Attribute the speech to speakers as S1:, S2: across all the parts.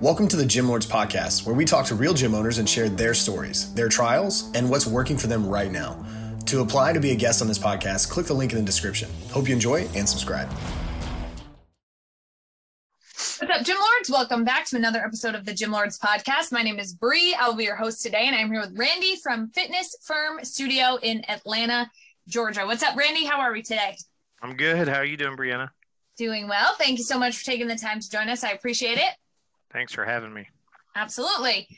S1: Welcome to the Gym Lords Podcast, where we talk to real gym owners and share their stories, their trials, and what's working for them right now. To apply to be a guest on this podcast, click the link in the description. Hope you enjoy and subscribe.
S2: What's up, Gym Lords? Welcome back to another episode of the Gym Lords podcast. My name is Bree. I will be your host today, and I'm here with Randy from Fitness Firm Studio in Atlanta, Georgia. What's up, Randy? How are we today?
S3: I'm good. How are you doing, Brianna?
S2: Doing well. Thank you so much for taking the time to join us. I appreciate it.
S3: Thanks for having me.
S2: Absolutely.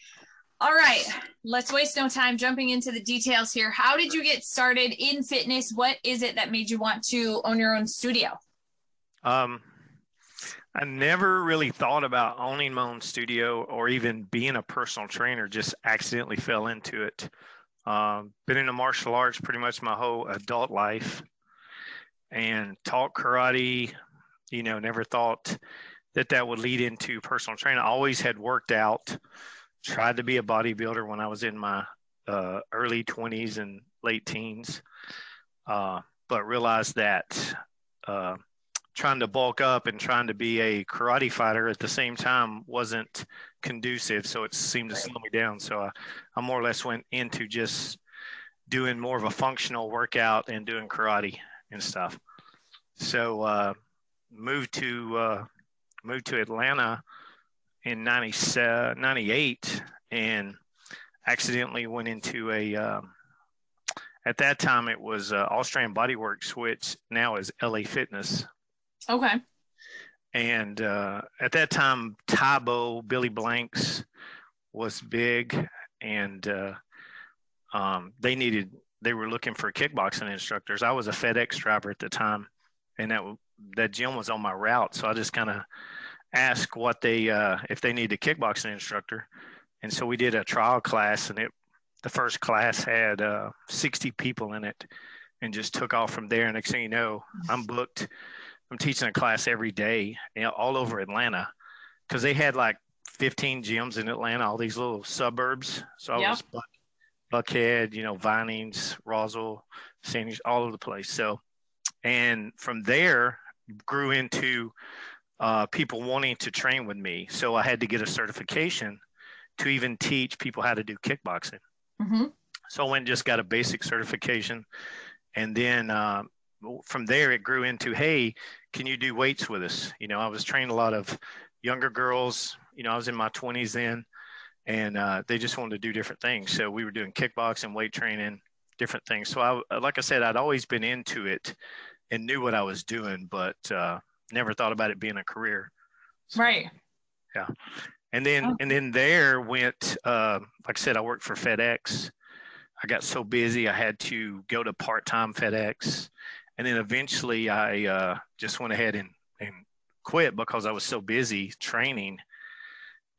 S2: All right, let's waste no time jumping into the details here. How did you get started in fitness? What is it that made you want to own your own studio?
S3: Um, I never really thought about owning my own studio or even being a personal trainer. Just accidentally fell into it. Um, been in the martial arts pretty much my whole adult life, and taught karate. You know, never thought that that would lead into personal training. I always had worked out, tried to be a bodybuilder when I was in my uh, early 20s and late teens, uh, but realized that uh, trying to bulk up and trying to be a karate fighter at the same time wasn't conducive. So it seemed to slow me down. So I, I more or less went into just doing more of a functional workout and doing karate and stuff. So uh, moved to uh, moved to Atlanta in 98 and accidentally went into a, um, at that time it was uh, Australian Bodyworks, which now is LA Fitness.
S2: Okay.
S3: And uh, at that time, Tae Bo, Billy Blanks was big and uh, um, they needed, they were looking for kickboxing instructors. I was a FedEx driver at the time and that that gym was on my route. So I just kind of asked what they uh, if they need a kickboxing instructor, and so we did a trial class, and it the first class had uh, 60 people in it, and just took off from there. And next thing you know, I'm booked. I'm teaching a class every day you know, all over Atlanta because they had like 15 gyms in Atlanta, all these little suburbs. So I yep. was Buck, Buckhead, you know, Vinings, Roswell, Sandy, all over the place. So, and from there, grew into uh, people wanting to train with me. So I had to get a certification to even teach people how to do kickboxing. Mm-hmm. So I went and just got a basic certification. And then uh, from there, it grew into, hey, can you do weights with us? You know, I was training a lot of younger girls. You know, I was in my 20s then, and uh, they just wanted to do different things. So we were doing kickboxing, weight training, different things. So I, like I said, I'd always been into it and knew what I was doing, but uh, never thought about it being a career.
S2: So, right.
S3: Yeah. And then oh. and then there went uh, like I said, I worked for FedEx. I got so busy I had to go to part time FedEx. And then eventually I uh, just went ahead and, and quit because I was so busy training.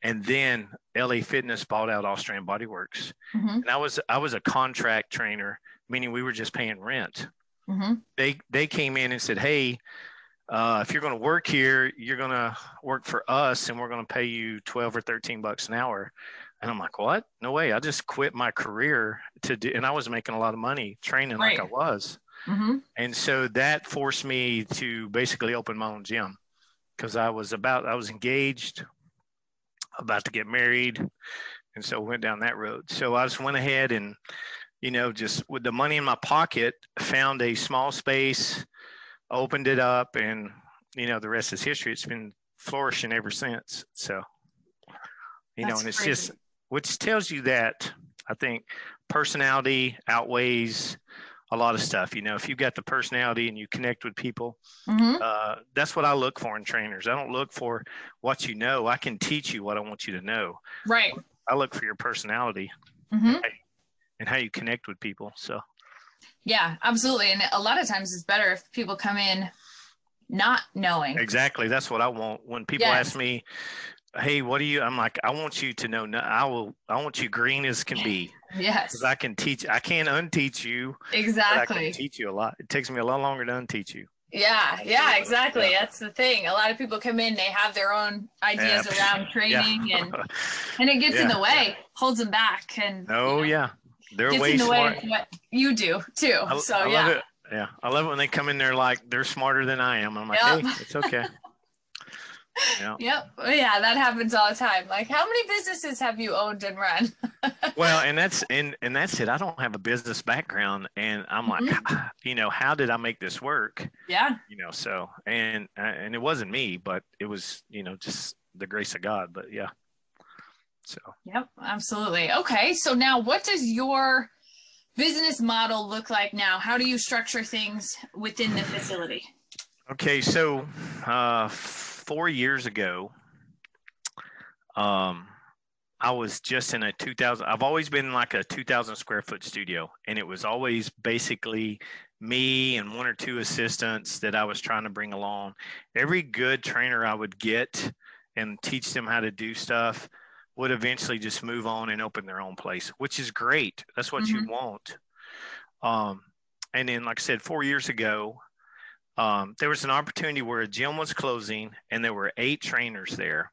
S3: And then LA Fitness bought out Australian Bodyworks. Mm-hmm. And I was I was a contract trainer, meaning we were just paying rent. Mm-hmm. They they came in and said, "Hey, uh, if you're going to work here, you're going to work for us, and we're going to pay you 12 or 13 bucks an hour." And I'm like, "What? No way! I just quit my career to do." And I was making a lot of money training right. like I was, mm-hmm. and so that forced me to basically open my own gym because I was about I was engaged, about to get married, and so went down that road. So I just went ahead and you know, just with the money in my pocket, found a small space, opened it up, and you know, the rest is history. It's been flourishing ever since. So, you That's know, and it's crazy. just which tells you that I think personality outweighs a lot of stuff. You know, if you've got the personality and you connect with people, mm-hmm. uh, that's what I look for in trainers. I don't look for what you know. I can teach you what I want you to know.
S2: Right.
S3: I look for your personality. Mm-hmm and how you connect with people. So,
S2: yeah, absolutely. And a lot of times it's better if people come in not knowing.
S3: Exactly. That's what I want. When people yes. ask me, hey, what do you, I'm like, I want you to know, I will, I want you green as can be.
S2: yes. Because
S3: I can teach, I can't unteach you.
S2: Exactly.
S3: I can teach you a lot. It takes me a lot longer to unteach you.
S2: Yeah, yeah, exactly. Yeah. That's the thing. A lot of people come in, they have their own ideas yeah. around training yeah. and and it gets in the way, holds them back and
S3: Oh you know, yeah. They're way smart.
S2: what you do too. I, so I yeah.
S3: It. Yeah, I love it when they come in there like they're smarter than I am. I'm like, yep. hey, it's okay. Yeah.
S2: Yep. Yeah, that happens all the time. Like, how many businesses have you owned and run?
S3: well, and that's and and that's it. I don't have a business background, and I'm like,
S2: Mm-hmm.
S3: you know, how did I make this work?
S2: yeah.
S3: You know, so and and it wasn't me, but it was you know just the grace of God. But yeah, so
S2: Yep. Absolutely. Okay. So now, what does your business model look like now? How do you structure things within the facility?
S3: Okay, so uh, four years ago, um, I was just in a 2000. I've always been like a 2,000 square foot studio, and it was always basically me and one or two assistants that I was trying to bring along. Every good trainer I would get and teach them how to do stuff would eventually just move on and open their own place, which is great. That's what you want. Um, and then, like I said, four years ago, um, there was an opportunity where a gym was closing and there were eight trainers there.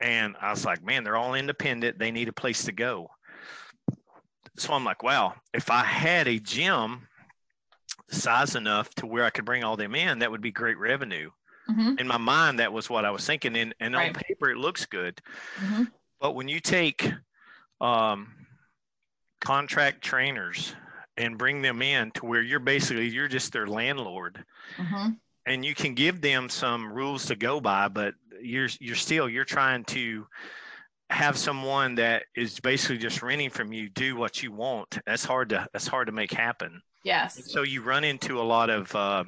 S3: And I was like, man, they're all independent. They need a place to go. So I'm like, wow, if I had a gym size enough to where I could bring all them in, that would be great revenue.
S2: Mhm.
S3: In my mind, that was what I was thinking. And, and
S2: Right.
S3: on paper, it looks good.
S2: Mhm.
S3: But when you take um, contract trainers and bring them in to where you're basically you're just their landlord,
S2: Mhm.
S3: and you can give them some rules to go by, but you're you're still you're trying to have someone that is basically just renting from you do what you want. That's hard to that's hard to make happen.
S2: Yes.
S3: So you run into a lot of uh,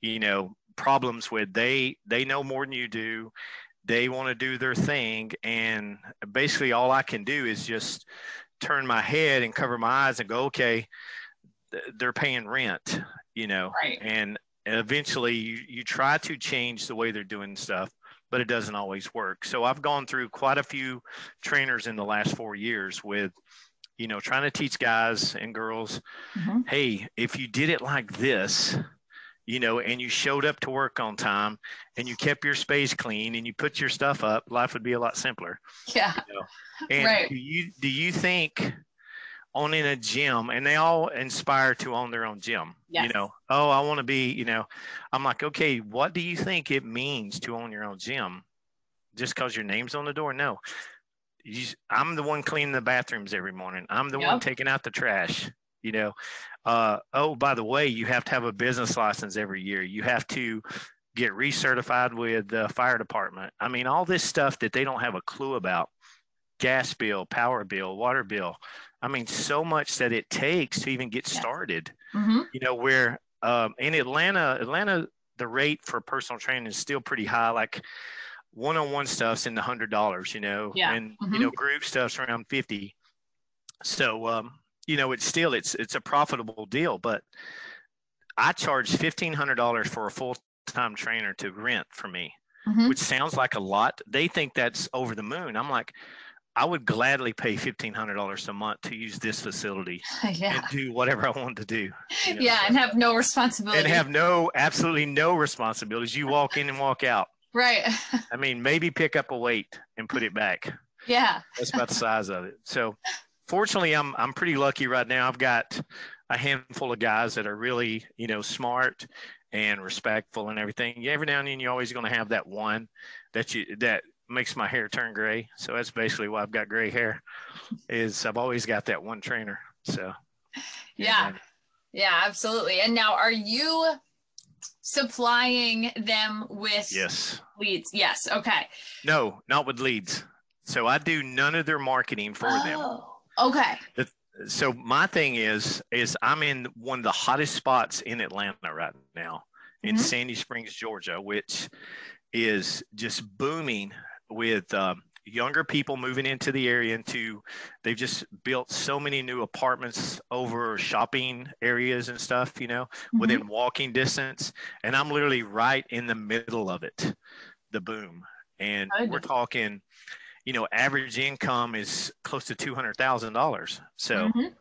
S3: you know problems with they they know more than you do. They want to do their thing, and basically all I can do is just turn my head and cover my eyes and go, okay, they're paying rent, you know,
S2: Right.
S3: and eventually you, you try to change the way they're doing stuff but it doesn't always work so i've gone through quite a few trainers in the last four years with you know trying to teach guys and girls
S2: Mhm.
S3: hey if you did it like this you know and you showed up to work on time and you kept your space clean and you put your stuff up life would be a lot simpler
S2: Yeah.
S3: and
S2: Right.
S3: do you do you think owning a gym and they all inspire to own their own gym? You know, oh, I want to be, you know, I'm like, okay, what do you think it means to own your own gym? Just because your name's on the door? No. You, I'm the one cleaning the bathrooms every morning. I'm the one taking out the trash. You know, uh, oh, by the way, you have to have a business license every year. You have to get recertified with the fire department. I mean, all this stuff that they don't have a clue about gas bill, power bill, water bill. I mean, so much that it takes to even get started.
S2: Mhm.
S3: You know, where um, in Atlanta, Atlanta, the rate for personal training is still pretty high. Like one-on-one stuff's in the hundred dollars. You know,
S2: Yeah.
S3: and
S2: Mhm.
S3: you know, group stuff's around fifty. So, um, you know, it's still it's it's a profitable deal, but I charge fifteen hundred dollars for a full-time trainer to rent for me
S2: Mhm.
S3: which sounds like a lot. They think that's over the moon. I'm like, I would gladly pay fifteen hundred dollars a month to use this facility
S2: Yeah.
S3: and do whatever I want to do. you know,
S2: Yeah,
S3: so-
S2: and have no responsibility.
S3: and have no absolutely no responsibilities. You walk in and walk out.
S2: right.
S3: I mean, maybe pick up a weight and put it back.
S2: yeah.
S3: That's about the size of it. So, fortunately, I'm I'm pretty lucky right now. I've got a handful of guys that are really you know smart and respectful and everything. Every now and then, you're always going to have that one that you that makes my hair turn gray. So that's basically why I've got gray hair. Is I've always got that one trainer. So
S2: Yeah. Yeah, absolutely. And now are you supplying them with
S3: yes.
S2: leads? Yes. Okay.
S3: No, not with leads. So I do none of their marketing for them.
S2: Oh. Okay.
S3: so my thing is is i'm in one of the hottest spots in atlanta right now in
S2: Mhm.
S3: sandy springs georgia which is just booming with um, younger people moving into the area into they've just built so many new apartments over shopping areas and stuff you know
S2: Mhm.
S3: within walking distance and i'm literally right in the middle of it the boom and we're talking you know average income is close to $200000 so
S2: Mhm.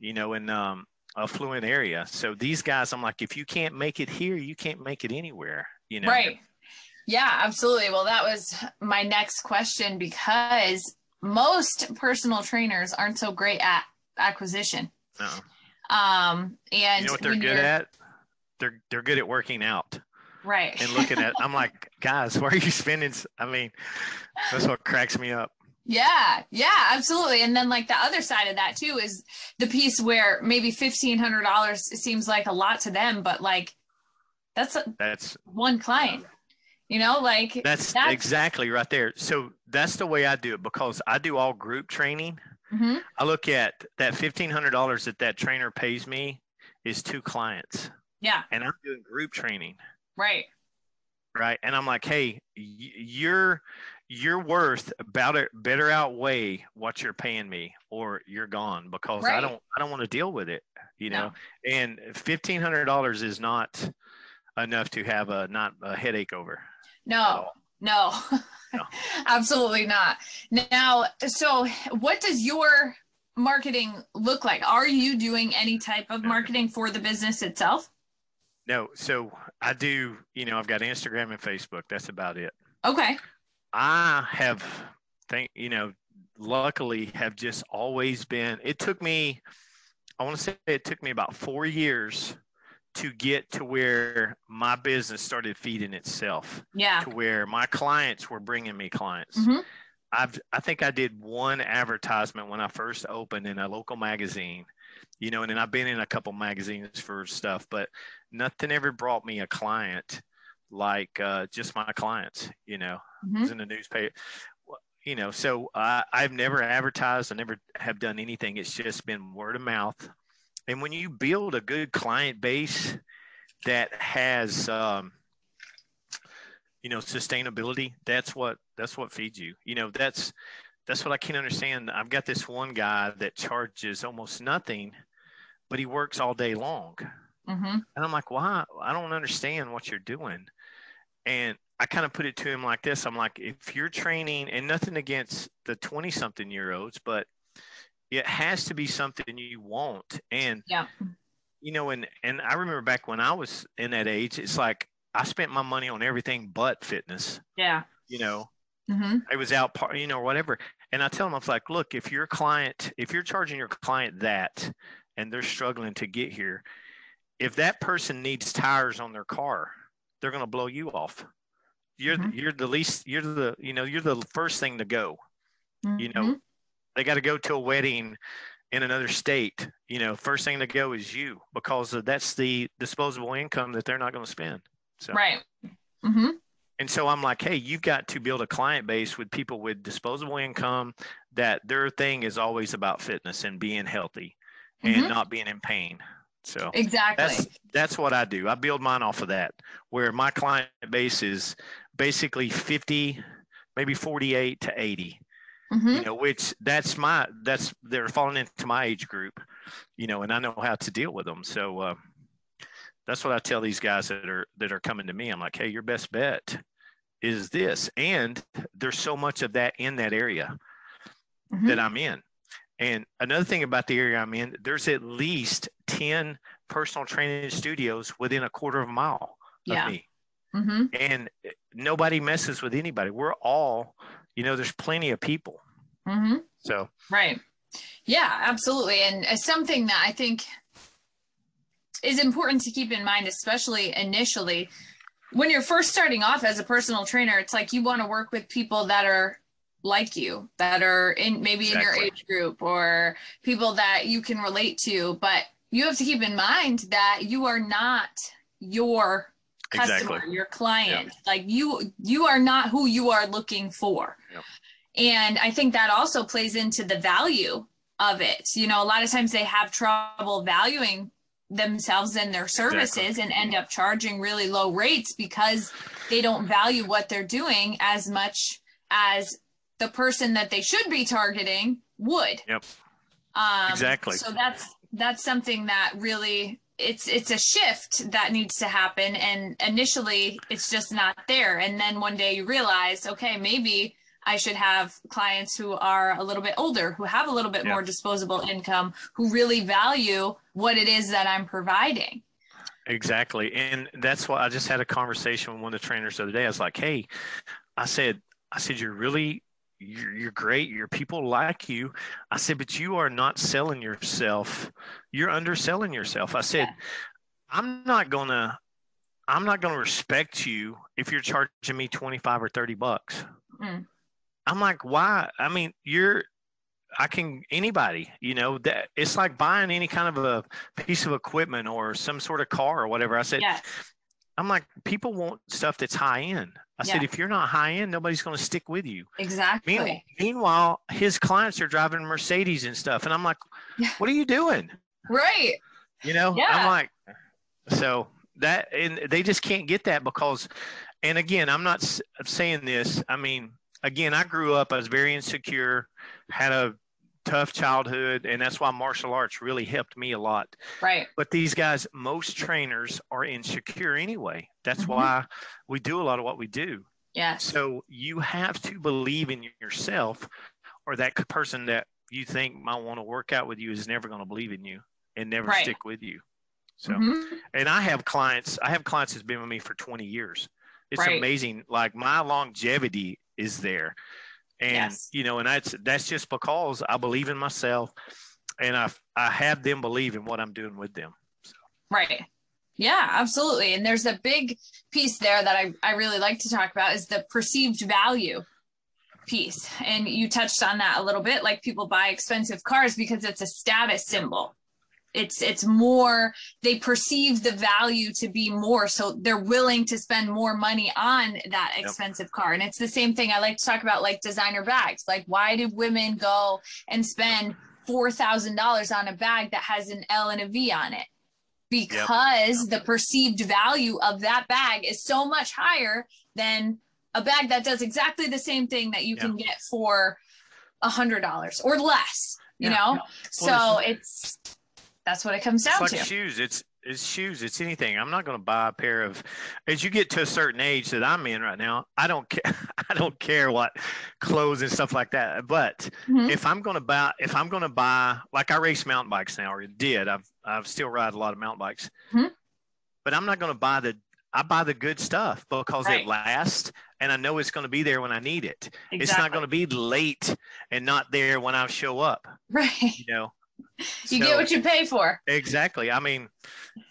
S3: you know in um a affluent area so these guys i'm like if you can't make it here you can't make it anywhere you know
S2: Right. Yeah, absolutely. Well, that was my next question because most personal trainers aren't so great at acquisition.
S3: Uh-uh.
S2: Um, and
S3: you know what they're good at they're they're good at working out
S2: Right.
S3: And looking at, I'm like, guys, why are you spending? I mean, that's what cracks me up.
S2: Yeah, yeah, absolutely. And then like the other side of that too is the piece where maybe fifteen hundred dollars seems like a lot to them, but like that's a,
S3: that's
S2: one client. You know, like
S3: that's, that's exactly right there. So that's the way I do it because I do all group training.
S2: Mm-hmm.
S3: I look at that fifteen hundred dollars that that trainer pays me is two clients.
S2: Yeah.
S3: And I'm doing group training.
S2: Right.
S3: Right. And I'm like, hey, you're you're worth about it better outweigh what you're paying me or you're gone because right. I don't I don't want to deal with it, you know. And fifteen hundred dollars is not enough to have a not a headache over.
S2: No, no, no. absolutely not. Now, so what does your marketing look like? Are you doing any type of marketing for the business itself?
S3: No. So I do, you know, I've got Instagram and Facebook. That's about it.
S2: Okay.
S3: I have, think, you know, luckily have just always been, it took me, I want to say it took me about four years to get to where my business started feeding itself.
S2: Yeah.
S3: To where my clients were bringing me clients.
S2: Mm-hmm.
S3: I've I think I did one advertisement when I first opened in a local magazine, you know, and then I've been in a couple magazines for stuff, but nothing ever brought me a client like uh, just my clients, you know, mm-hmm. was in the newspaper, you know. So uh, I've never advertised. I never have done anything. It's just been word of mouth. And when you build a good client base that has um, you know sustainability that's what that's what feeds you you know that's that's what i can't understand i've got this one guy that charges almost nothing but he works all day long
S2: mm-hmm.
S3: and i'm like why i don't understand what you're doing and i kind of put it to him like this i'm like if you're training and nothing against the 20 something year olds but it has to be something you want and
S2: yeah
S3: you know and and i remember back when i was in that age it's like I spent my money on everything but fitness.
S2: Yeah.
S3: You know,
S2: mm-hmm.
S3: I was out, you know, whatever. And I tell them, I was like, look, if your client, if you're charging your client that and they're struggling to get here, if that person needs tires on their car, they're going to blow you off. You're, mm-hmm. you're the least, you're the, you know, you're the first thing to go. Mm-hmm. You know, mm-hmm. they got to go to a wedding in another state. You know, first thing to go is you because that's the disposable income that they're not going to spend. So.
S2: Right. Mm-hmm.
S3: And so I'm like, hey, you've got to build a client base with people with disposable income that their thing is always about fitness and being healthy mm-hmm. and not being in pain. So
S2: exactly
S3: that's that's what I do. I build mine off of that, where my client base is basically 50, maybe 48 to 80.
S2: Mm-hmm.
S3: You know, which that's my that's they're falling into my age group, you know, and I know how to deal with them. So uh, that's what I tell these guys that are that are coming to me. I'm like, hey, your best bet is this, and there's so much of that in that area mm-hmm. that I'm in. And another thing about the area I'm in, there's at least ten personal training studios within a quarter of a mile
S2: yeah.
S3: of me.
S2: Mm-hmm.
S3: And nobody messes with anybody. We're all, you know, there's plenty of people.
S2: Mm-hmm.
S3: So
S2: right, yeah, absolutely, and something that I think is important to keep in mind, especially initially. When you're first starting off as a personal trainer, it's like you want to work with people that are like you, that are in maybe exactly. in your age group or people that you can relate to. But you have to keep in mind that you are not your customer,
S3: exactly.
S2: your client. Yep. Like you you are not who you are looking for.
S3: Yep.
S2: And I think that also plays into the value of it. You know, a lot of times they have trouble valuing themselves and their services exactly. and end up charging really low rates because they don't value what they're doing as much as the person that they should be targeting would.
S3: Yep.
S2: Um,
S3: exactly.
S2: So that's that's something that really it's it's a shift that needs to happen and initially it's just not there and then one day you realize okay maybe I should have clients who are a little bit older, who have a little bit yeah. more disposable income, who really value what it is that I'm providing.
S3: Exactly. And that's why I just had a conversation with one of the trainers the other day. I was like, hey, I said, I said, you're really, you're, you're great. Your people like you. I said, but you are not selling yourself. You're underselling yourself. I said, yeah. I'm not going to, I'm not to respect you if you're charging me 25 or 30 bucks. Mm. I'm like, why? I mean, you're, I can, anybody, you know, that it's like buying any kind of a piece of equipment or some sort of car or whatever. I said. I'm like, people want stuff that's high end. I yeah. said, if you're not high end, nobody's going to stick with you.
S2: Exactly.
S3: Meanwhile, meanwhile, his clients are driving Mercedes and stuff. And I'm like, what are you doing?
S2: Right.
S3: You know, yeah. I'm like, so that, and they just can't get that because, and again, I'm not saying this. I mean, again, I grew up, I was very insecure, had a tough childhood, and that's why martial arts really helped me a lot.
S2: Right.
S3: But these guys, most trainers are insecure anyway. That's mm-hmm. why we do a lot of what we do.
S2: Yeah.
S3: So you have to believe in yourself, or that person that you think might want to work out with you is never going to believe in you and never right. stick with you. So, mm-hmm. and I have clients, I have clients that's been with me for 20 years. It's right. amazing. Like my longevity is there. And, yes. you know, and that's, that's just because I believe in myself and I, I have them believe in what I'm doing with them. So.
S2: Right. Yeah, absolutely. And there's a big piece there that I, I really like to talk about is the perceived value piece. And you touched on that a little bit. Like people buy expensive cars because it's a status symbol it's it's more they perceive the value to be more so they're willing to spend more money on that expensive yep. car and it's the same thing i like to talk about like designer bags like why do women go and spend $4000 on a bag that has an l and a v on it because yep. the perceived value of that bag is so much higher than a bag that does exactly the same thing that you yep. can get for a hundred dollars or less you know so it's that's what it comes down
S3: it's
S2: like
S3: to. Shoes. It's it's shoes. It's anything. I'm not going to buy a pair of. As you get to a certain age that I'm in right now, I don't care. I don't care what clothes and stuff like that. But mm-hmm. if I'm going to buy, if I'm going to buy, like I race mountain bikes now, or did. I've I've still ride a lot of mountain bikes. Mm-hmm. But I'm not going to buy the. I buy the good stuff because right. it lasts and I know it's going to be there when I need it. Exactly. It's not going to be late and not there when I show up.
S2: Right.
S3: You know,
S2: you so, get what you pay for.
S3: Exactly. I mean,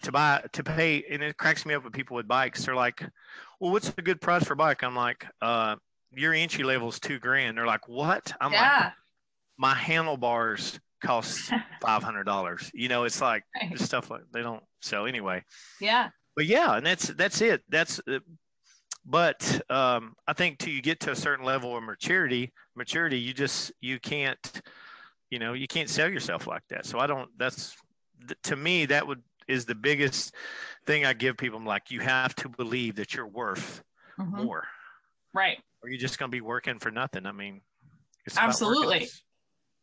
S3: to buy to pay, and it cracks me up with people with bikes. They're like, "Well, what's a good price for a bike?" I'm like, uh, "Your entry level is two grand." They're like, "What?" I'm yeah. like, "My handlebars cost five hundred dollars." You know, it's like right. stuff like they don't. So anyway.
S2: Yeah.
S3: But yeah, and that's that's it. That's. Uh, but um, I think till you get to a certain level of maturity, maturity, you just you can't you know you can't sell yourself like that. So i don't that's to me that would is the biggest thing i give people. I'm like you have to believe that you're worth mm-hmm. more.
S2: Right.
S3: Or you're just going to be working for nothing. I mean
S2: absolutely.
S3: working,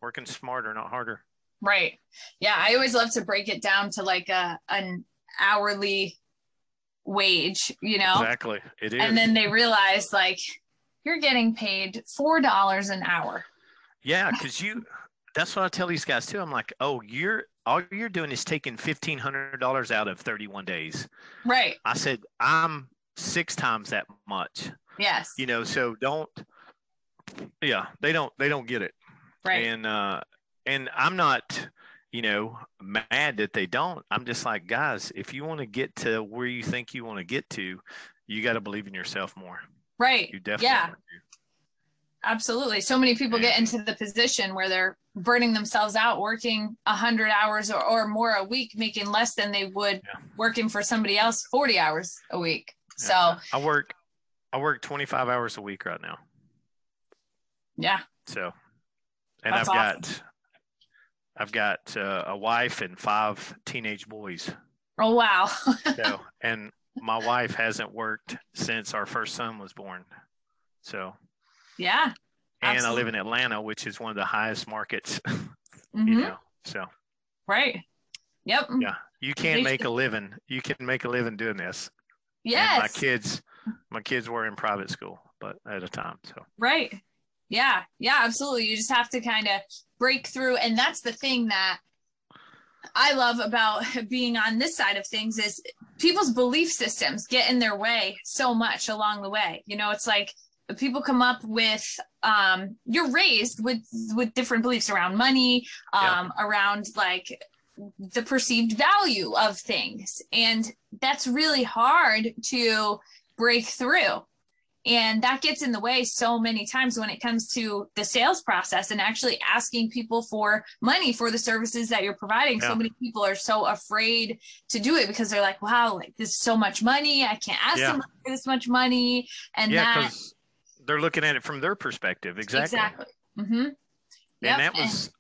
S3: working, smarter not harder.
S2: Right. Yeah i always love to break it down to like a an hourly wage you know?
S3: Exactly. It is.
S2: and then they realize like you're getting paid four dollars an hour.
S3: Yeah because you that's what I tell these guys too. I'm like, oh, you're all you're doing is taking fifteen hundred dollars out of 31 days.
S2: Right.
S3: I said I'm six times that much.
S2: Yes.
S3: You know, so don't. Yeah, they don't. They don't get it.
S2: Right.
S3: And uh, and I'm not, you know, mad that they don't. I'm just like, guys, if you want to get to where you think you want to get to, you got to believe in yourself more.
S2: Right.
S3: You definitely.
S2: Yeah. Absolutely. So many people get into the position where they're burning themselves out working 100 hours or, or more a week making less than they would yeah. working for somebody else 40 hours a week yeah.
S3: so i work i work 25 hours a week right now
S2: yeah
S3: so and That's i've awesome. got i've got uh, a wife and five teenage boys
S2: oh wow
S3: so and my wife hasn't worked since our first son was born so
S2: yeah
S3: and Absolutely. I live in Atlanta, which is one of the highest markets. Mm-hmm. You know, so
S2: right. Yep.
S3: Yeah, you can't make a living. You can make a living doing this.
S2: Yes.
S3: And my kids, my kids were in private school, but at a time. So
S2: right. Yeah. Yeah. Absolutely. You just have to kind of break through, and that's the thing that I love about being on this side of things is people's belief systems get in their way so much along the way. You know, it's like people come up with um, you're raised with with different beliefs around money um, yeah. around like the perceived value of things. And that's really hard to break through. And that gets in the way so many times when it comes to the sales process and actually asking people for money for the services that you're providing.
S3: Yeah.
S2: So many people are so afraid to do it because they're like, wow, like this is so much money. I can't ask
S3: Yeah.
S2: someone for this much money. And
S3: yeah,
S2: that
S3: they're looking at it from their perspective. Exactly.
S2: exactly. Mm-hmm.
S3: And that was,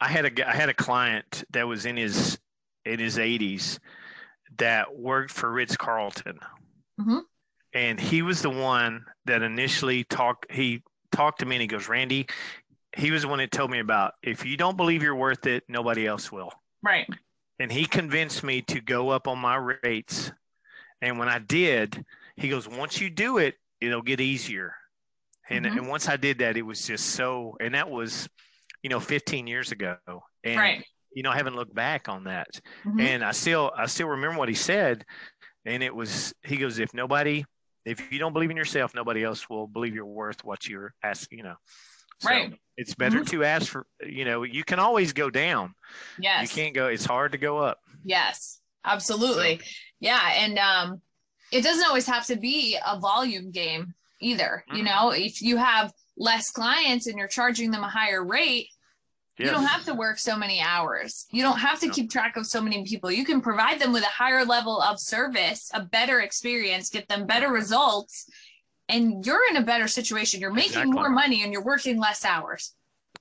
S3: I had a I had a client that was in his in his 80s that worked for Ritz Carlton,
S2: Mhm.
S3: and he was the one that initially talked. He talked to me and he goes, "Randy." He was the one that told me about if you don't believe you're worth it, nobody else will.
S2: right.
S3: and he convinced me to go up on my rates. And when I did, he goes, once you do it, it'll get easier. And,
S2: Mhm.
S3: and once I did that, it was just so, and that was, you know, 15 years ago. And,
S2: Right.
S3: you know, I haven't looked back on that.
S2: Mhm.
S3: And I still, I still remember what he said. And it was, he goes, if nobody, if you don't believe in yourself, nobody else will believe you're worth what you're asking, you know. So
S2: Right.
S3: It's better
S2: Mhm.
S3: to ask for, you know, you can always go down.
S2: yes.
S3: You can't go, it's hard to go up.
S2: Yes, absolutely. Yeah. And um, it doesn't always have to be a volume game either. You
S3: Mhm.
S2: know, if you have less clients and you're charging them a higher rate, you don't have to work so many hours. You don't have to
S3: No.
S2: keep track of so many people. You can provide them with a higher level of service, a better experience, get them better results, and you're in a better situation. You're making
S3: Exactly.
S2: more money and you're working less hours.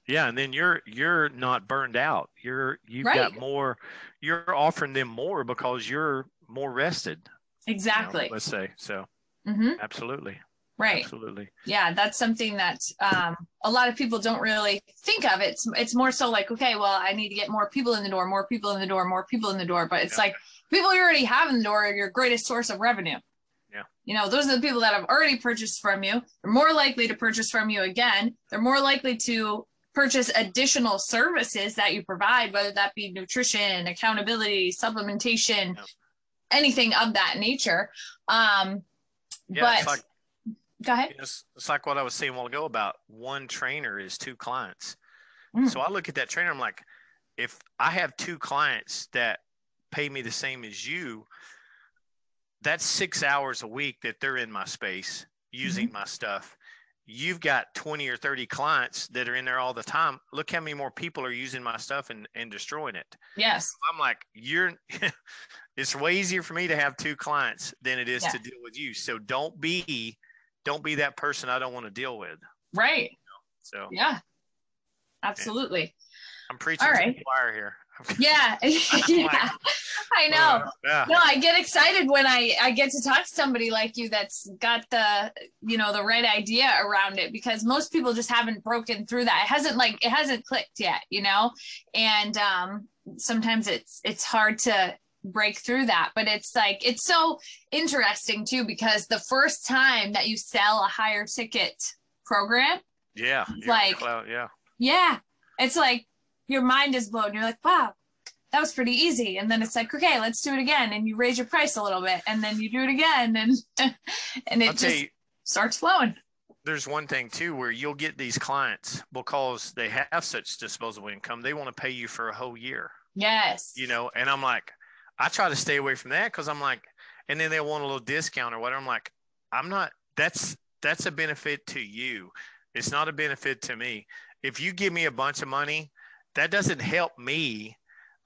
S3: Yeah, and then you're you're not burned out. You're you've got more. You're offering them more because you're more rested. You know,
S2: Exactly.
S3: let's say so.
S2: hmm
S3: Absolutely.
S2: Right.
S3: Absolutely.
S2: yeah that's something that um, a lot of people don't really think of it's it's more so like okay well i need to get more people in the door more people in the door more people in the door but it's
S3: Yeah.
S2: like people you already have in the door are your greatest source of revenue
S3: Yeah.
S2: you know those are the people that have already purchased from you they're more likely to purchase from you again they're more likely to purchase additional services that you provide whether that be nutrition accountability supplementation
S3: Yeah.
S2: Anything of that nature um
S3: Yeah,
S2: but
S3: it's like
S2: go ahead
S3: it's, it's like what I was saying a while ago about one trainer is two clients.
S2: Mm.
S3: So I look at that trainer. I'm like, if I have two clients that pay me the same as you, that's six hours a week that they're in my space using my stuff. You've got 20 or 30 clients that are in there all the time. Look how many more people are using my stuff and, and destroying it.
S2: yes
S3: I'm like, you're, it's way easier for me to have two clients than it is
S2: Yeah.
S3: to deal with you. So don't be, don't be that person I don't want to deal with.
S2: right
S3: So
S2: Yeah, absolutely.
S3: I'm preaching
S2: All
S3: to
S2: right.
S3: the choir here.
S2: Yeah, yeah. I know.
S3: Uh, yeah.
S2: No, I get excited when I I get to talk to somebody like you that's got the you know the right idea around it because most people just haven't broken through that. It hasn't like it hasn't clicked yet, you know. And um, sometimes it's it's hard to break through that, but it's like it's so interesting too because the first time that you sell a higher ticket program,
S3: Yeah.
S2: Like-
S3: cloud- yeah.
S2: Yeah. It's like your mind is blown. You're like, wow, that was pretty easy. And then it's like, okay, let's do it again. And you raise your price a little bit and then you do it again. And and
S3: I'll
S2: it just
S3: you,
S2: starts flowing.
S3: there's one thing too where you'll get these clients because they have such disposable income. They want to pay you for a whole year,
S2: Yes.
S3: you know. And I'm like, I try to stay away from that because I'm like, and then they want a little discount or whatever. I'm like, I'm not. That's that's a benefit to you. It's not a benefit to me. If you give me a bunch of money, that doesn't help me.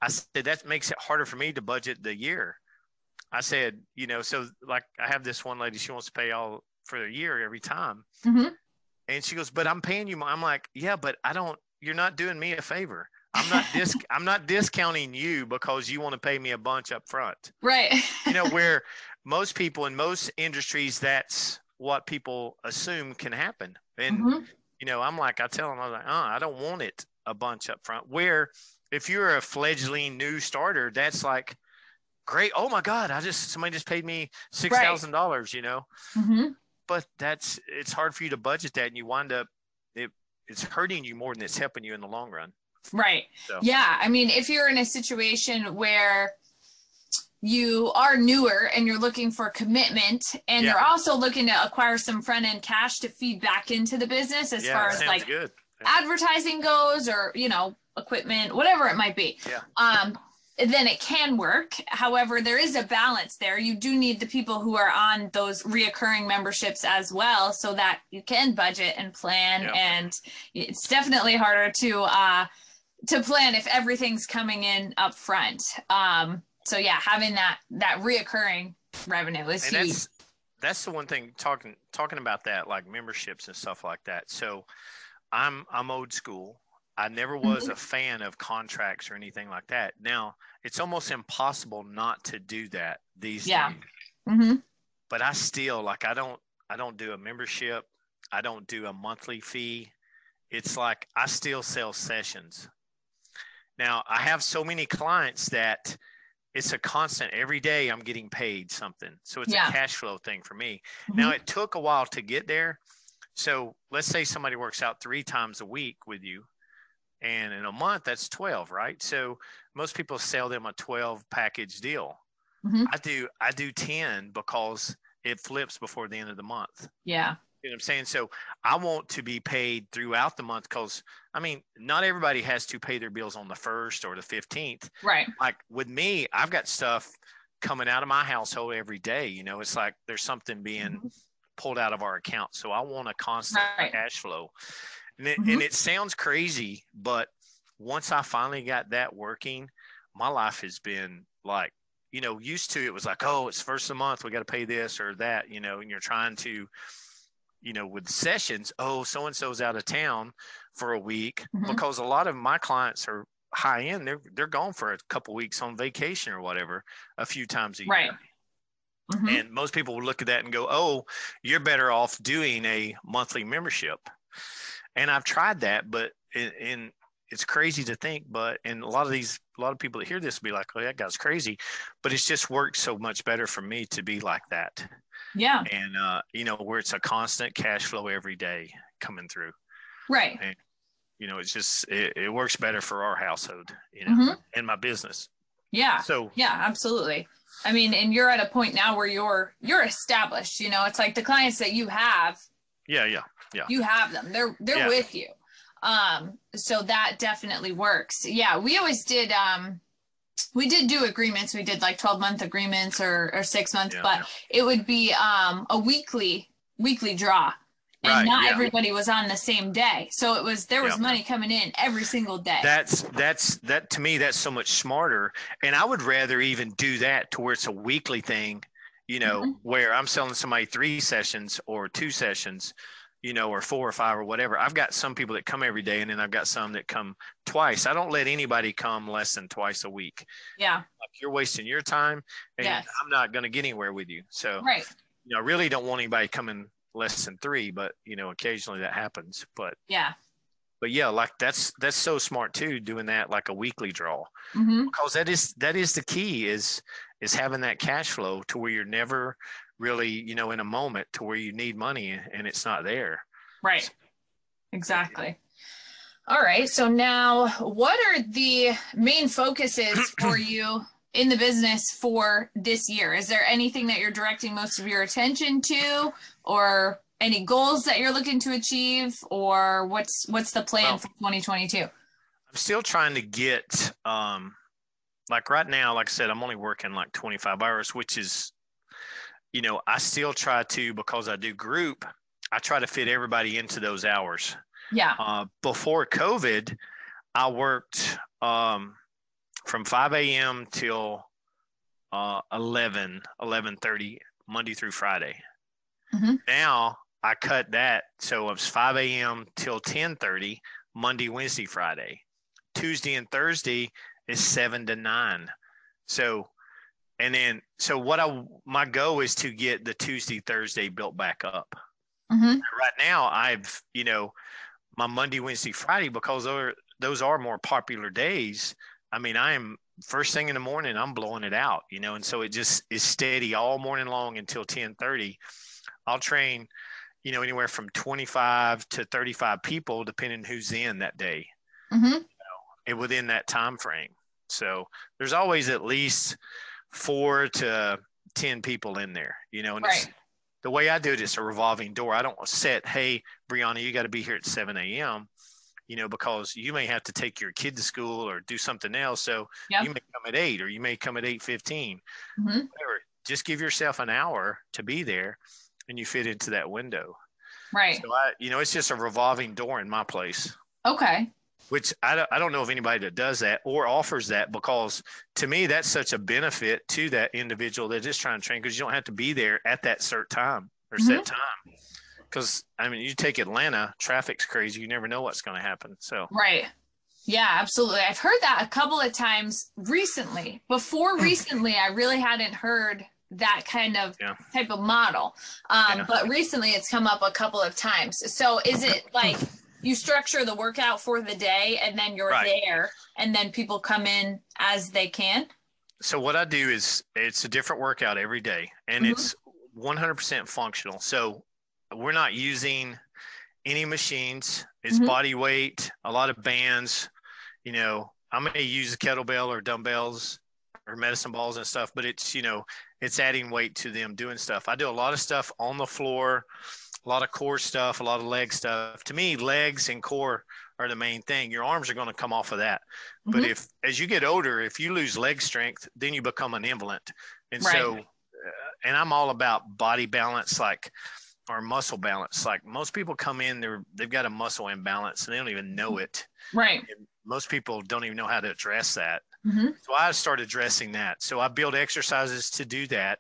S3: I said that makes it harder for me to budget the year. I said, you know, so like I have this one lady, she wants to pay all for the year every time.
S2: hmm
S3: And she goes, but I'm paying you. more." I'm like, yeah, but I don't. You're not doing me a favor. I'm not dis. I'm not discounting you because you want to pay me a bunch up front.
S2: Right.
S3: You know, where most people in most industries, that's what people assume can happen. And
S2: Mhm.
S3: you know, I'm like, I tell them, I'm like, uh, I don't want it a bunch up front. Where if you're a fledgling new starter, that's like, great. Oh my God, I just somebody just paid me six thousand dollars. You know
S2: Mhm.
S3: but that's it's hard for you to budget that and you wind up it it's hurting you more than it's helping you in the long run
S2: Right.
S3: So-
S2: Yeah. I mean, if you're in a situation where you are newer and you're looking for commitment and
S3: Yeah.
S2: you're also looking to acquire some front end cash to feed back into the business as
S3: yeah
S2: far as like
S3: good
S2: advertising goes or you know equipment, whatever it might be.
S3: Yeah.
S2: Um, then it can work. However, there is a balance there. You do need the people who are on those reoccurring memberships as well, so that you can budget and plan.
S3: Yeah.
S2: And it's definitely harder to uh, to plan if everything's coming in up front. Um, so yeah, having that that reoccurring revenue is
S3: and
S2: huge.
S3: that's that's the one thing talking talking about that like memberships and stuff like that so i'm i'm old school. I never was
S2: Mhm.
S3: a fan of contracts or anything like that. Now it's almost impossible not to do that these
S2: Yeah.
S3: days.
S2: Hmm
S3: but i still like i don't i don't do a membership. I don't do a monthly fee. It's like i still sell sessions. Now i have so many clients that it's a constant every day i'm getting paid something. So it's
S2: Yeah.
S3: a cash flow thing for me. Now it took a while to get there so let's say somebody works out three times a week with you and in a month that's 12 right so most people sell them a 12 package deal
S2: Mhm.
S3: i do i do 10 because it flips before the end of the month
S2: Yeah.
S3: you know what I'm saying? So I want to be paid throughout the month because I mean, not everybody has to pay their bills on the first or the 15th.
S2: Right.
S3: Like with me, I've got stuff coming out of my household every day. You know, it's like there's something being pulled out of our account. So I want a constant
S2: Right.
S3: cash flow. And it,
S2: Mhm.
S3: and it sounds crazy, but once I finally got that working, my life has been like, you know, used to it was like, oh, it's first of the month, we got to pay this or that, you know, and you're trying to, you know, with sessions, oh, so and so's out of town for a week
S2: Mhm.
S3: because a lot of my clients are high end. They're they're gone for a couple weeks on vacation or whatever, a few times a year.
S2: Right. Mhm.
S3: And most people would look at that and go, "Oh, you're better off doing a monthly membership." And I've tried that, but in, in it's crazy to think, but and a lot of these a lot of people that hear this will be like, "Oh, that guy's crazy," but it's just worked so much better for me to be like that,
S2: Yeah.
S3: and uh, you know, where it's a constant cash flow every day coming through.
S2: Right.
S3: You know, it's just it, it works better for our household, you know,
S2: Mhm.
S3: and my business.
S2: Yeah.
S3: So
S2: Yeah, absolutely. I mean, and you're at a point now where you're you're established, you know, it's like the clients that you have,
S3: yeah, yeah, yeah.
S2: you have them. They're they're
S3: Yeah.
S2: with you. Um so that definitely works. Yeah, we always did um we did do agreements. We did like 12 month agreements or or 6 months,
S3: Yeah,
S2: but
S3: yeah.
S2: it would be um a weekly weekly draw. And
S3: Right,
S2: not
S3: yeah.
S2: everybody was on the same day. So it was there was
S3: Yeah.
S2: money coming in every single day.
S3: That's that's that to me that's so much smarter. And I would rather even do that to where it's a weekly thing, you know,
S2: Mhm.
S3: where I'm selling somebody three sessions or two sessions, you know, or four or five or whatever. I've got some people that come every day and then I've got some that come twice. I don't let anybody come less than twice a week.
S2: yeah.
S3: Like you're wasting your time and
S2: Yes.
S3: I'm not going to get anywhere with you. So,
S2: Right.
S3: you know, I really don't want anybody coming less than three, but you know, occasionally that happens. But
S2: Yeah.
S3: but yeah, like that's that's so smart too, doing that like a weekly draw
S2: hmm
S3: because that is that is the key is is having that cash flow to where you're never really you know in a moment to where you need money and it's not there
S2: Right. Exactly. All right. So now, what are the main focuses for you in the business for this year? Is there anything that you're directing most of your attention to, or any goals that you're looking to achieve, or what's what's the plan
S3: Well-
S2: for 2022?
S3: i'm still trying to get um like right now like i said i'm only working like 25 hours which is you know i still try to because i do group i try to fit everybody into those hours
S2: Yeah.
S3: Uh, before COVID, I worked um, from 5 a.m. till uh, 11, 11.30, Monday through Friday.
S2: Mhm.
S3: Now I cut that. So it was 5 a.m. till 10.30, Monday, Wednesday, Friday. Tuesday and Thursday is 7 to 9. So, and then, so what I, my goal is to get the Tuesday, Thursday built back up
S2: hmm
S3: right now I've you know my Monday, Wednesday, Friday because those are, those are more popular days. I mean, I am first thing in the morning, I'm blowing it out, you know, and so it just is steady all morning long until 1030. I'll train, you know, anywhere from 25 to 35 people, depending who's in that day
S2: hmm
S3: and within that time frame. So there's always at least four to 10 people in there, you know, and
S2: Right.
S3: the way I do it is a revolving door. I don't set, hey, Brianna, you got to be here at 7 a.m. you know, because you may have to take your kid to school or do something else. So
S2: Yeah.
S3: you may come at eight or you may come at eight fifteen.
S2: Mhm.
S3: Whatever. Just give yourself an hour to be there, and you fit into that window.
S2: Right.
S3: So I, you know, it's just a revolving door in my place
S2: Okay.
S3: which I don't, I don't know of anybody that does that or offers that because to me that's such a benefit to that individual that is trying to train because you don't have to be there at that certain time or set mm-hmm. time because i mean you take atlanta traffic's crazy you never know what's going to happen so
S2: Right. Yeah, absolutely. I've heard that a couple of times recently. Before recently, I really hadn't heard that kind of
S3: Yeah.
S2: type of model. Um,
S3: Yeah.
S2: But recently, it's come up a couple of times. So is it like you structure the workout for the day and then you're
S3: Right.
S2: there and then people come in as they can?
S3: so what i do is it's a different workout every day and
S2: Mhm.
S3: it's 100% functional so we're not using any machines it's
S2: Mhm.
S3: body weight a lot of bands you know i may use a kettlebell or dumbbells or medicine balls and stuff but it's you know it's adding weight to them doing stuff. I do a lot of stuff on the floor a lot of core stuff a lot of leg stuff. To me legs and core are the main thing. Your arms are going to come off of that. But
S2: Mhm.
S3: if as you get older if you lose leg strength then you become an invalid. And
S2: Right.
S3: so uh, and i'm all about body balance like or muscle balance. Like most people come in they're they've got a muscle imbalance and they don't even know it.
S2: Right.
S3: and most people don't even know how to address that
S2: hmm
S3: so i started addressing that. So i build exercises to do that.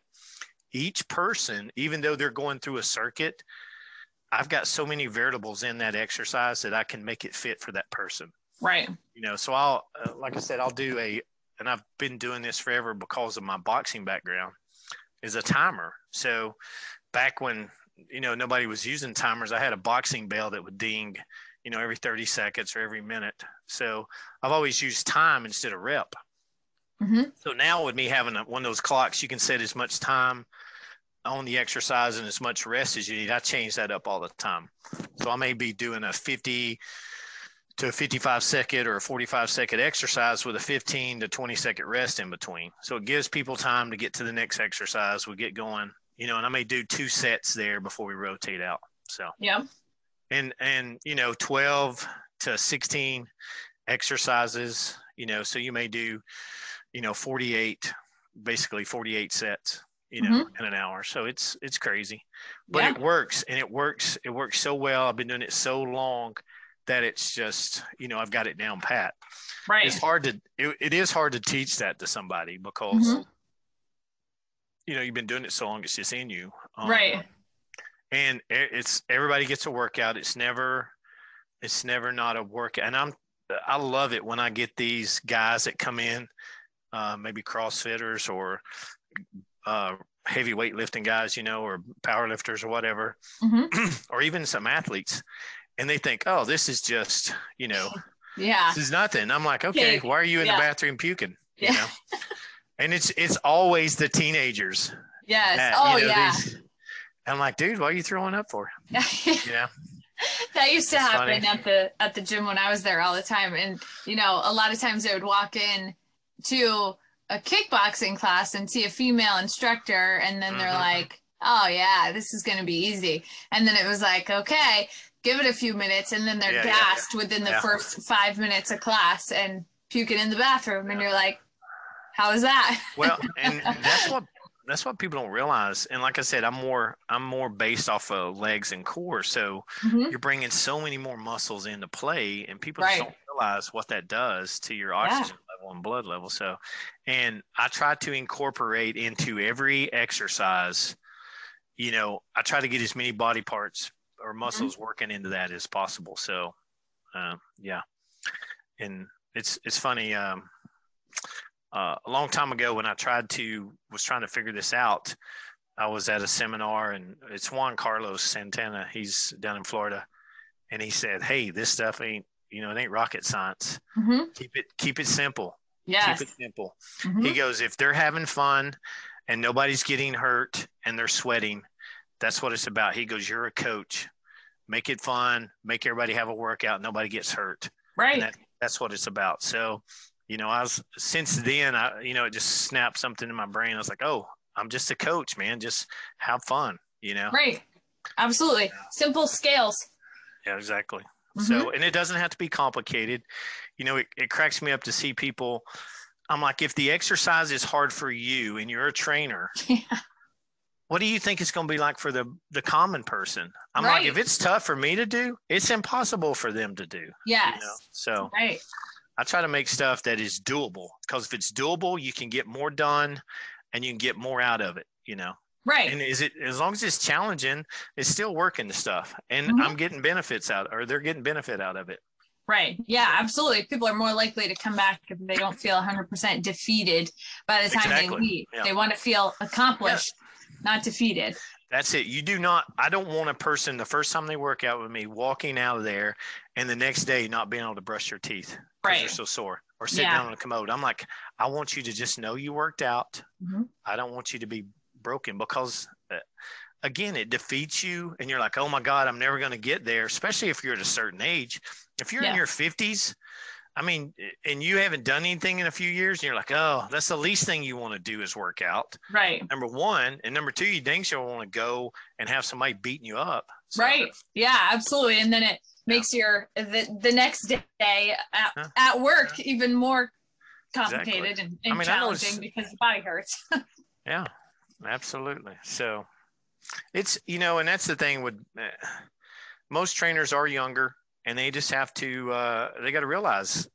S3: Each person even though they're going through a circuit i've got so many variables in that exercise that i can make it fit for that person.
S2: Right.
S3: you know so i'll uh, like i said i'll do a and i've been doing this forever because of my boxing background is a timer. So back when you know nobody was using timers i had a boxing bell that would ding you know every 30 seconds or every minute so i've always used time instead of rep
S2: hmm
S3: so now with me having a, one of those clocks you can set as much time on the exercise and as much rest as you need i change that up all the time so i may be doing a 50 to a 55 second or a 45 second exercise with a 15 to 20 second rest in between. So it gives people time to get to the next exercise. We get going, you know, and I may do two sets there before we rotate out. So,
S2: Yeah.
S3: And, and, you know, 12 to 16 exercises, you know, so you may do, you know, 48, basically 48 sets, you know, in an hour. So it's, it's crazy, but
S2: Yeah.
S3: it works and it works. It works so well. I've been doing it so long that it's just you know i've got it down pat
S2: Right.
S3: it's hard to it, it is hard to teach that to somebody because
S2: Mhm.
S3: you know you've been doing it so long it's just in you Um,
S2: Right.
S3: And it's everybody gets a workout it's never it's never not a workout and i'm i love it when i get these guys that come in uh, maybe crossfitters or uh, heavy weightlifting guys you know or power lifters or whatever
S2: hmm
S3: or even some athletes and they think oh this is just you know
S2: Yeah.
S3: this is nothing i'm like okay why are you in
S2: yeah.
S3: the bathroom puking you
S2: Yeah.
S3: know and it's it's always the teenagers
S2: Yes.
S3: that,
S2: oh,
S3: you know,
S2: yeah.
S3: these- i'm like dude what are you throwing up for you know
S2: that used to
S3: It's
S2: happen
S3: funny.
S2: at the at the gym when I was there all the time. And you know, a lot of times I would walk in to a kickboxing class and see a female instructor, and then they're
S3: Mhm.
S2: like, "Oh yeah, this is going to be easy." And then it was like, "Okay, give it a few minutes," and then they're
S3: Yeah, yeah,
S2: gassed within the
S3: Yeah.
S2: first five minutes of class and puking in the bathroom, and you're like, "How is that?"
S3: well and that's what that's what people don't realize and like i said i'm more i'm more based off of legs and core so
S2: Mhm.
S3: you're bringing so many more muscles into play and people
S2: Right.
S3: just don't realize what that does to your oxygen level and blood level so and i try to incorporate into every exercise you know i try to get as many body parts or muscles working into that as possible so uh, yeah and it's it's funny um, uh, a long time ago when i tried to was trying to figure this out i was at a seminar and it's juan carlos santana. He's down in florida. And he said hey this stuff ain't you know it ain't rocket science.
S2: Mhm.
S3: keep it keep it simple.
S2: Yes.
S3: keep it simple.
S2: Mhm.
S3: he goes if they're having fun and nobody's getting hurt and they're sweating that's what it's about. He goes you're a coach. Make it fun. Make everybody have a workout. Nobody gets hurt.
S2: Right.
S3: that, that's what it's about. So you know i was since then i you know it just snapped something in my brain i was like oh i'm just a coach man just have fun you know
S2: Right. Absolutely. Simple scales.
S3: yeah exactly mm-hmm. So, and it doesn't have to be complicated. You know, it, it cracks me up to see people. I'm like, if the exercise is hard for you and you're a trainer,
S2: Yeah.
S3: what do you think it's going to be like for the the common person? I'm like, if it's tough for me to do, it's impossible for them to do. you
S2: Yes.
S3: know? So
S2: Right.
S3: I try to make stuff that is doable because if it's doable, you can get more done and you can get more out of it. You know,
S2: Right.
S3: and is it as long as it's challenging, it's still working the stuff, and
S2: Mhm.
S3: I'm getting benefits out, or they're getting benefit out of it.
S2: Right. Yeah, absolutely. People are more likely to come back if they don't feel 100% defeated by the time they leave.
S3: Yeah.
S2: They want to feel accomplished, not defeated.
S3: That's it. You do not. I don't want a person the first time they work out with me walking out of there, and the next day not being able to brush their teeth because
S2: Right.
S3: they're so sore, or sit
S2: Yeah.
S3: down on a commode. I'm like, I want you to just know you worked out.
S2: Mhm.
S3: I don't want you to be broken because, uh, again, it defeats you, and you're like, oh my god, I'm never going to get there. Especially if you're at a certain age. If you're
S2: Yeah.
S3: in your 50s. I mean, and you haven't done anything in a few years, and you're like, oh, that's the least thing you want to do is work out
S2: Right.
S3: number one, and number two, you dang sure want to go and have somebody beating you up. So,
S2: Right. Yeah, absolutely. And then it makes your the, the next day at,
S3: Yeah.
S2: at work even more complicated and, and
S3: I mean,
S2: challenging because the body hurts.
S3: Yeah, absolutely. So it's you know, and that's the thing with uh, most trainers are younger, and they just have to uh, they got to realize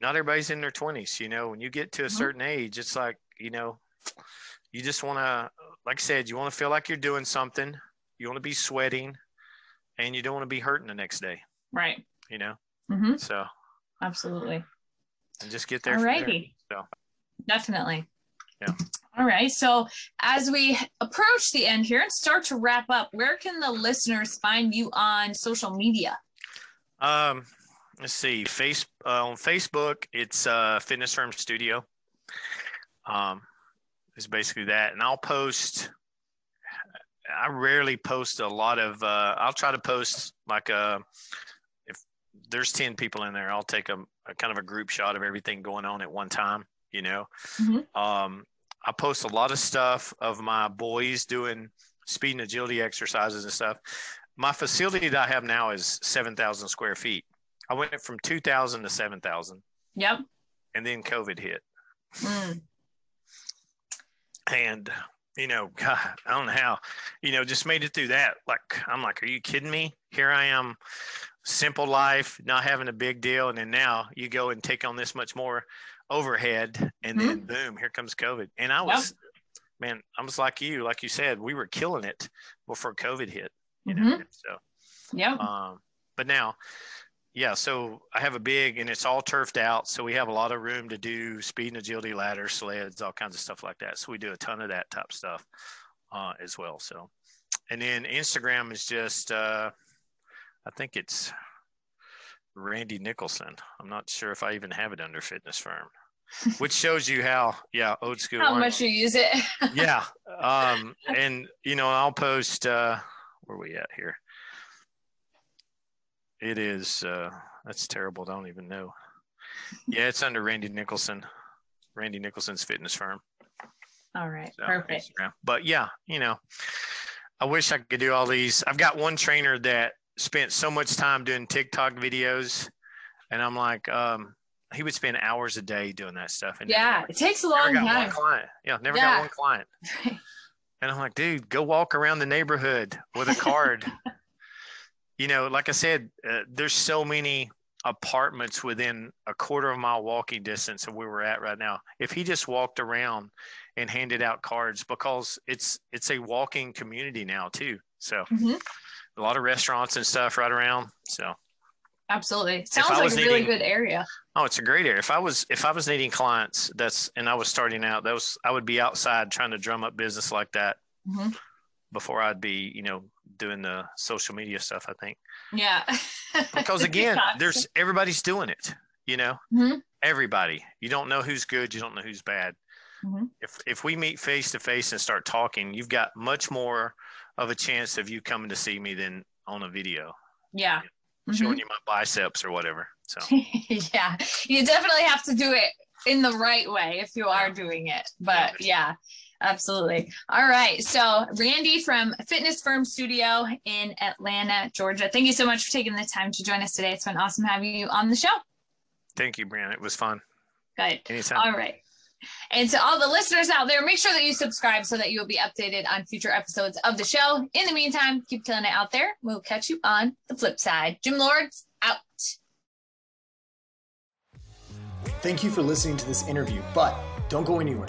S3: not everybody's in their twenties. You know, when you get to a
S2: Mhm.
S3: certain age, it's like you know, you just want to, like I said, you want to feel like you're doing something. You want to be sweating, and you don't want to be hurting the next day.
S2: right.
S3: You know,
S2: hmm
S3: so
S2: Absolutely.
S3: and just get there. from there.
S2: Alrighty.
S3: So.
S2: Definitely.
S3: Yeah.
S2: All right. So as we approach the end here and start to wrap up, where can the listeners find you on social media?
S3: Um, let's see. Face uh, on Facebook, it's uh, Fitness Firm Studio. Um, it's basically that, and I'll post. I rarely post a lot of. Uh, I'll try to post like a. If there's ten people in there, I'll take a, a kind of a group shot of everything going on at one time. You know.
S2: Mhm.
S3: Um, I post a lot of stuff of my boys doing speed and agility exercises and stuff my facility that I have now is 7,000 square feet. I went from 2,000 to 7,000
S2: Yep.
S3: and then COVID hit.
S2: Mm.
S3: And, you know, God, I don't know how, you know, just made it through that. Like, I'm like, are you kidding me? Here I am, simple life, not having a big deal. And then now you go and take on this much more overhead and then boom, here comes COVID. And I was, man, I was like you, like you said, we were killing it before COVID hit, you know? So,
S2: yeah.
S3: Um, but now, yeah, so I have a big and it's all turfed out. So we have a lot of room to do speed and agility ladders, sleds, all kinds of stuff like that. So we do a ton of that type stuff uh, as well. So, and then Instagram is just, uh, I think it's Randy Nicholson. I'm not sure if I even have it under Fitness Firm, which shows you how, yeah, old school.
S2: How much you use it.
S3: yeah. Um, and you know, I'll post uh where we at here. It is uh that's terrible. I don't even know. Yeah, it's under Randy Nicholson. Randy Nicholson's fitness firm.
S2: All right.
S3: So,
S2: Perfect.
S3: Instagram. But yeah, you know, I wish I could do all these. I've got one trainer that spent so much time doing TikTok videos, and I'm like, um, he would spend hours a day doing that stuff. And
S2: Yeah.
S3: got-
S2: It takes a long time.
S3: client. Yeah, never
S2: Yeah.
S3: got one client. And I'm like, dude, go walk around the neighborhood with a card. you know, like I said, uh, there's so many apartments within a quarter of a mile walking distance of where we're at right now. If he just walked around and handed out cards, because it's it's a walking community now too. So
S2: Mhm.
S3: a lot of restaurants and stuff right around. So
S2: Absolutely. Sounds like a
S3: was
S2: really good area.
S3: Oh, it's a great area. If I was if I was needing clients, that's and I was starting out, that was I would be outside trying to drum up business like that
S2: Mhm.
S3: before I'd be, you know, doing the social media stuff, I think.
S2: Yeah.
S3: Because again, there's everybody's doing it, you know?
S2: Mhm.
S3: Everybody. You don't know who's good, you don't know who's bad.
S2: Mhm.
S3: If if we meet face to face and start talking, you've got much more of a chance of you coming to see me than on a video,
S2: Yeah.
S3: Showing you my biceps or whatever. So
S2: yeah. You definitely have to do it in the right way if you are doing it. But yeah. Absolutely. All right. So, Randy from Fitness Firm Studio in Atlanta, Georgia. Thank you so much for taking the time to join us today. It's been awesome having you on the show.
S3: Thank you, Brian. It was fun.
S2: Good.
S3: Anytime.
S2: All right. And to all the listeners out there, make sure that you subscribe so that you will be updated on future episodes of the show. In the meantime, keep killing it out there. We'll catch you on the flip side. Gym Lords out.
S1: Thank you for listening to this interview, but don't go anywhere.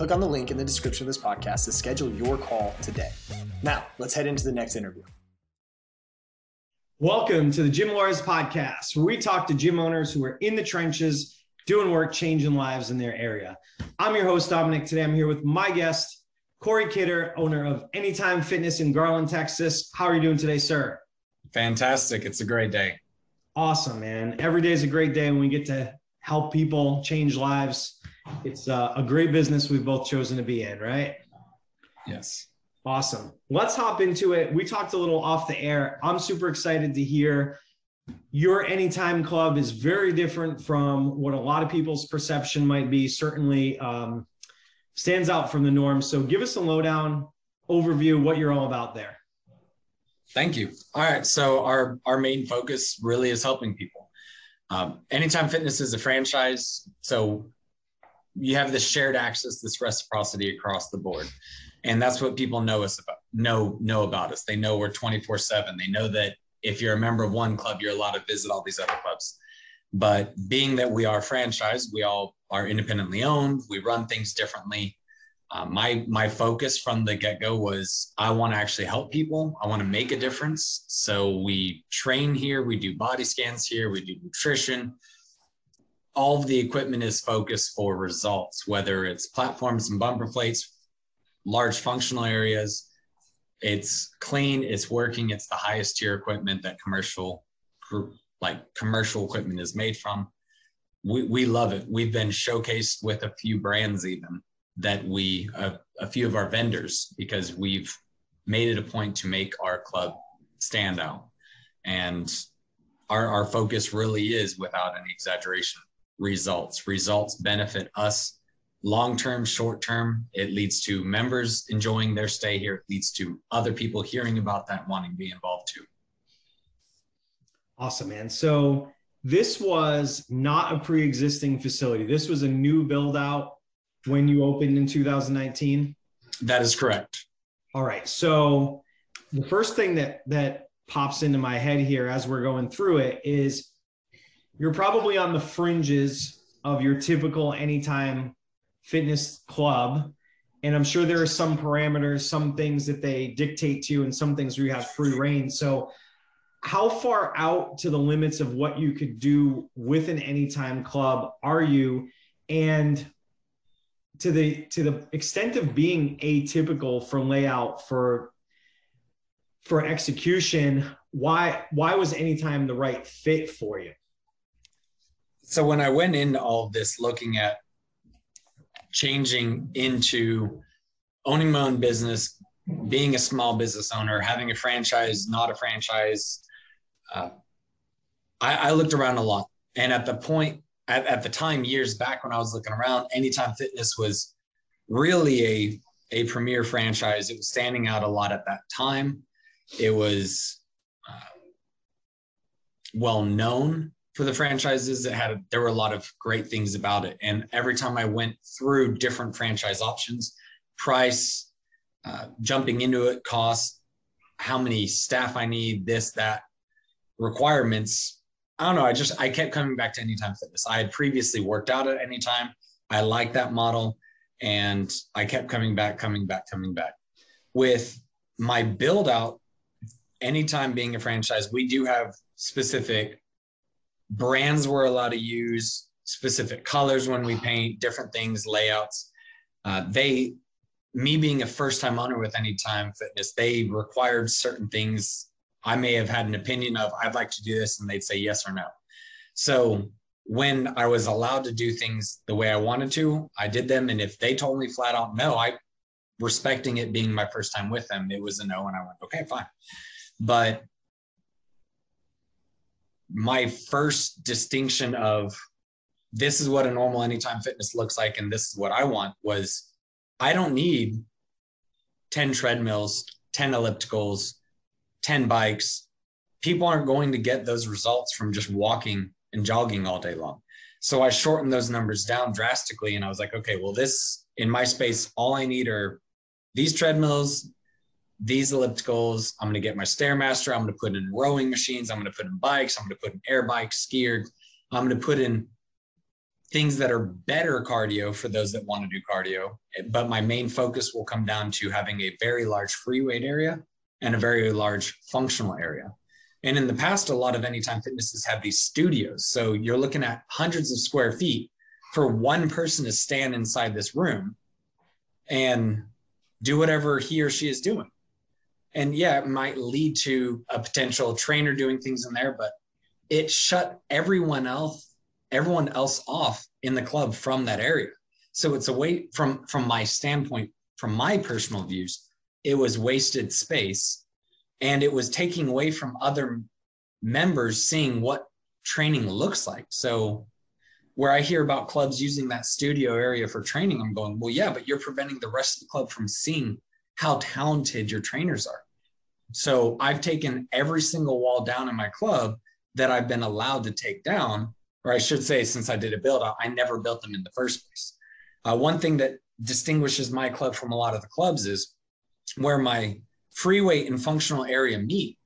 S1: Click on the link in the description of this podcast to schedule your call today. Now, let's head into the next interview.
S4: Welcome to the Gym Lords podcast, where we talk to gym owners who are in the trenches, doing work, changing lives in their area. I'm your host, Dominic. Today I'm here with my guest, Corey Kidder, owner of Anytime Fitness in Garland, Texas. How are you doing today, sir?
S5: Fantastic. It's a great day.
S4: Awesome, man. Every day is a great day when we get to help people change lives it's uh, a great business we've both chosen to be in, right?
S5: Yes.
S4: Awesome. Let's hop into it. We talked a little off the air. I'm super excited to hear your Anytime Club is very different from what a lot of people's perception might be. Certainly um, stands out from the norm. So give us a lowdown overview what you're all about there.
S5: Thank you. All right. So our our main focus really is helping people. Um, Anytime Fitness is a franchise. So you have this shared access, this reciprocity across the board. And that's what people know us about, know, know about us. They know we're 24 seven. They know that if you're a member of one club, you're allowed to visit all these other clubs. But being that we are franchised, we all are independently owned. We run things differently. Uh, my my focus from the get go was I want to actually help people. I want to make a difference. So we train here. We do body scans here. We do nutrition all of the equipment is focused for results, whether it's platforms and bumper plates, large functional areas. It's clean, it's working, it's the highest tier equipment that commercial like commercial equipment is made from. We, we love it. We've been showcased with a few brands even that we uh, a few of our vendors because we've made it a point to make our club stand out. And our, our focus really is without any exaggeration results. Results benefit us long term, short term. It leads to members enjoying their stay here. It leads to other people hearing about that, wanting to be involved too.
S4: Awesome, man. So this was not a pre existing facility, this was a new build out when you opened in 2019.
S5: That is correct.
S4: All right. So the first thing that that pops into my head here as we're going through it is you're probably on the fringes of your typical anytime fitness club. And I'm sure there are some parameters, some things that they dictate to you, and some things where you have free reign. So, how far out to the limits of what you could do with an anytime club are you? And to the to the extent of being atypical for layout for for execution, why why was anytime the right fit for you?
S5: So when I went into all of this, looking at changing into owning my own business, being a small business owner, having a franchise, not a franchise, uh, I, I, looked around a lot. And at the point, at, at the time, years back when I was looking around, Anytime Fitness was really a, a premier franchise. It was standing out a lot at that time. It was uh, well known for the franchises it had there were a lot of great things about it. And every time i went through different franchise options price uh, jumping into it cost how many staff i need this that requirements i don't know i just i kept coming back to anytime fitness. I had previously worked out at anytime. I liked that model and i kept coming back coming back coming back. With my build out anytime being a franchise we do have specific brands we're allowed to use, specific colors when we paint, different things, layouts. Uh, they me being a first time owner with Anytime Fitness, they required certain things I may have had an opinion of, I'd like to do this, and they'd say yes or no. So when I was allowed to do things the way I wanted to, I did them. And if they told me flat out no, I respecting it being my first time with them, it was a no. And I went, okay, fine. But my first distinction of this is what a normal anytime fitness looks like and this is what I want was I don't need 10 treadmills, 10 ellipticals, 10 bikes. People aren't going to get those results from just walking and jogging all day long. So I shortened those numbers down drastically and I was like, okay, well, this in my space, all I need are these treadmills, these ellipticals. I'm going to get my Stairmaster. I'm going to put in rowing machines. I'm going to put in bikes. I'm going to put in air bikes, skiers. I'm going to put in things that are better cardio for those that want to do cardio. But my main focus will come down to having a very large free weight area and a very large functional area. And in the past, a lot of Anytime Fitnesses have these studios. So you're looking at hundreds of square feet for one person to stand inside this room and do whatever he or she is doing. And yeah, it might lead to a potential trainer doing things in there, but it shut everyone else everyone else off in the club from that area. So it's away from from my standpoint, from my personal views, it was wasted space and it was taking away from other members seeing what training looks like. So where I hear about clubs using that studio area for training, I'm going, well, yeah, but you're preventing the rest of the club from seeing how talented your trainers are. So I've taken every single wall down in my club that I've been allowed to take down, or I should say, since I did a build out, I never built them in the first place. Uh, one thing that distinguishes my club from a lot of the clubs is where my free weight and functional area meet,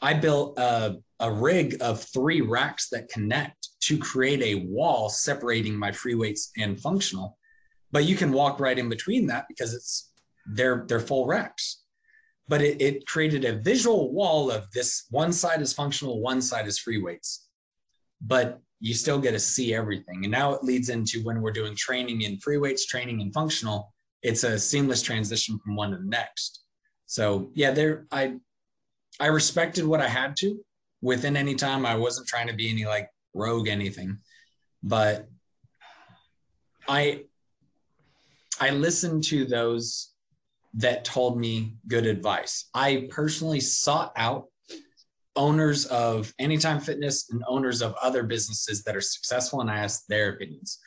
S5: I built a, a rig of three racks that connect to create a wall separating my free weights and functional. But you can walk right in between that because it's they're they're full racks. But it, it created a visual wall of this one side is functional, one side is free weights. But you still get to see everything. And now it leads into when we're doing training in free weights, training in functional, it's a seamless transition from one to the next. So yeah, there I I respected what I had to within any time. I wasn't trying to be any like rogue anything, but I I listened to those that told me good advice. I personally sought out owners of Anytime Fitness and owners of other businesses that are successful and I asked their opinions.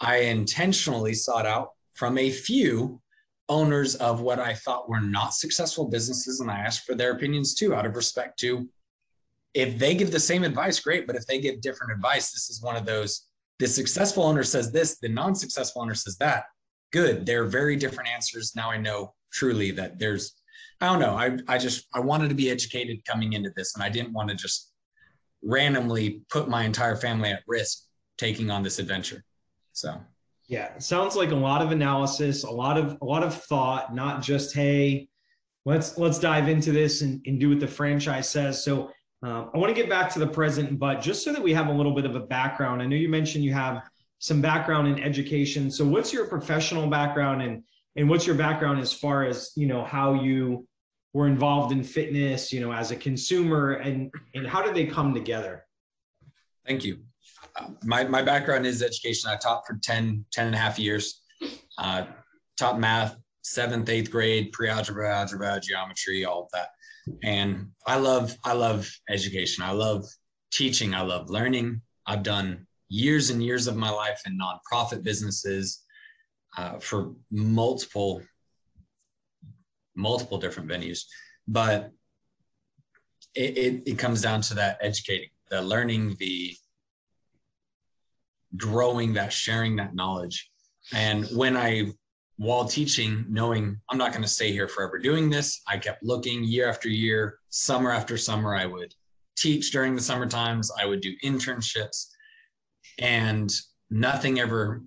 S5: I intentionally sought out from a few owners of what I thought were not successful businesses, and I asked for their opinions too, out of respect to if they give the same advice, great. But if they give different advice, this is one of those the successful owner says this, the non successful owner says that. Good. They're very different answers. Now I know truly that there's, I don't know. I, I just, I wanted to be educated coming into this, and I didn't want to just randomly put my entire family at risk taking on this adventure. So
S4: yeah, sounds like a lot of analysis, a lot of a lot of thought, not just hey, let's let's dive into this and, and do what the franchise says. So uh, I want to get back to the present, but just so that we have a little bit of a background, I know you mentioned you have some background in education. So what's your professional background and and what's your background as far as you know how you were involved in fitness, you know, as a consumer, and and how did they come together?
S5: Thank you my, my background is education. I taught for 10, 10 and a half years, uh, taught math, seventh, eighth grade, pre-algebra, algebra, geometry, all of that. And I love, I love education. I love teaching. I love learning. I've done years and years of my life in nonprofit businesses uh, for multiple, multiple different venues. But it, it, it comes down to that educating, the learning, the growing that, sharing that knowledge. And when I, while teaching, knowing I'm not going to stay here forever doing this, I kept looking year after year, summer after summer. I would teach during the summer times, I would do internships, and nothing ever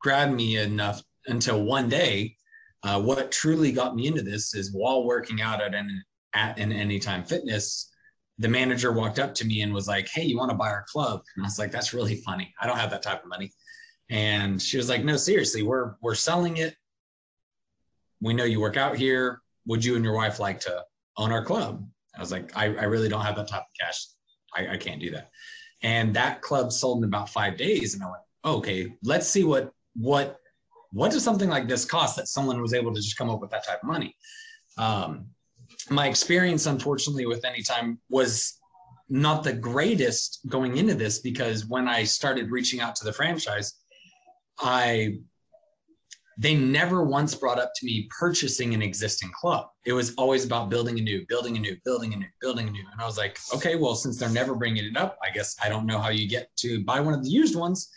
S5: grabbed me enough until one day. Uh, what truly got me into this is while working out at an at an Anytime Fitness, the manager walked up to me and was like, Hey, you want to buy our club? And I was like, That's really funny. I don't have that type of money. And she was like, No, seriously, we're we're selling it. we know you work out here. Would you and your wife like to own our club? I was like, I, I really don't have that type of cash. I, I can't do that. And that club sold in about five days. And I went, okay, let's see what what what does something like this cost that someone was able to just come up with that type of money. Um, my experience, unfortunately, with Anytime was not the greatest going into this because when I started reaching out to the franchise, I they never once brought up to me purchasing an existing club. It was always about building a new, building a new, building a new, building a new. And I was like, okay, well, since they're never bringing it up, I guess I don't know how you get to buy one of the used ones,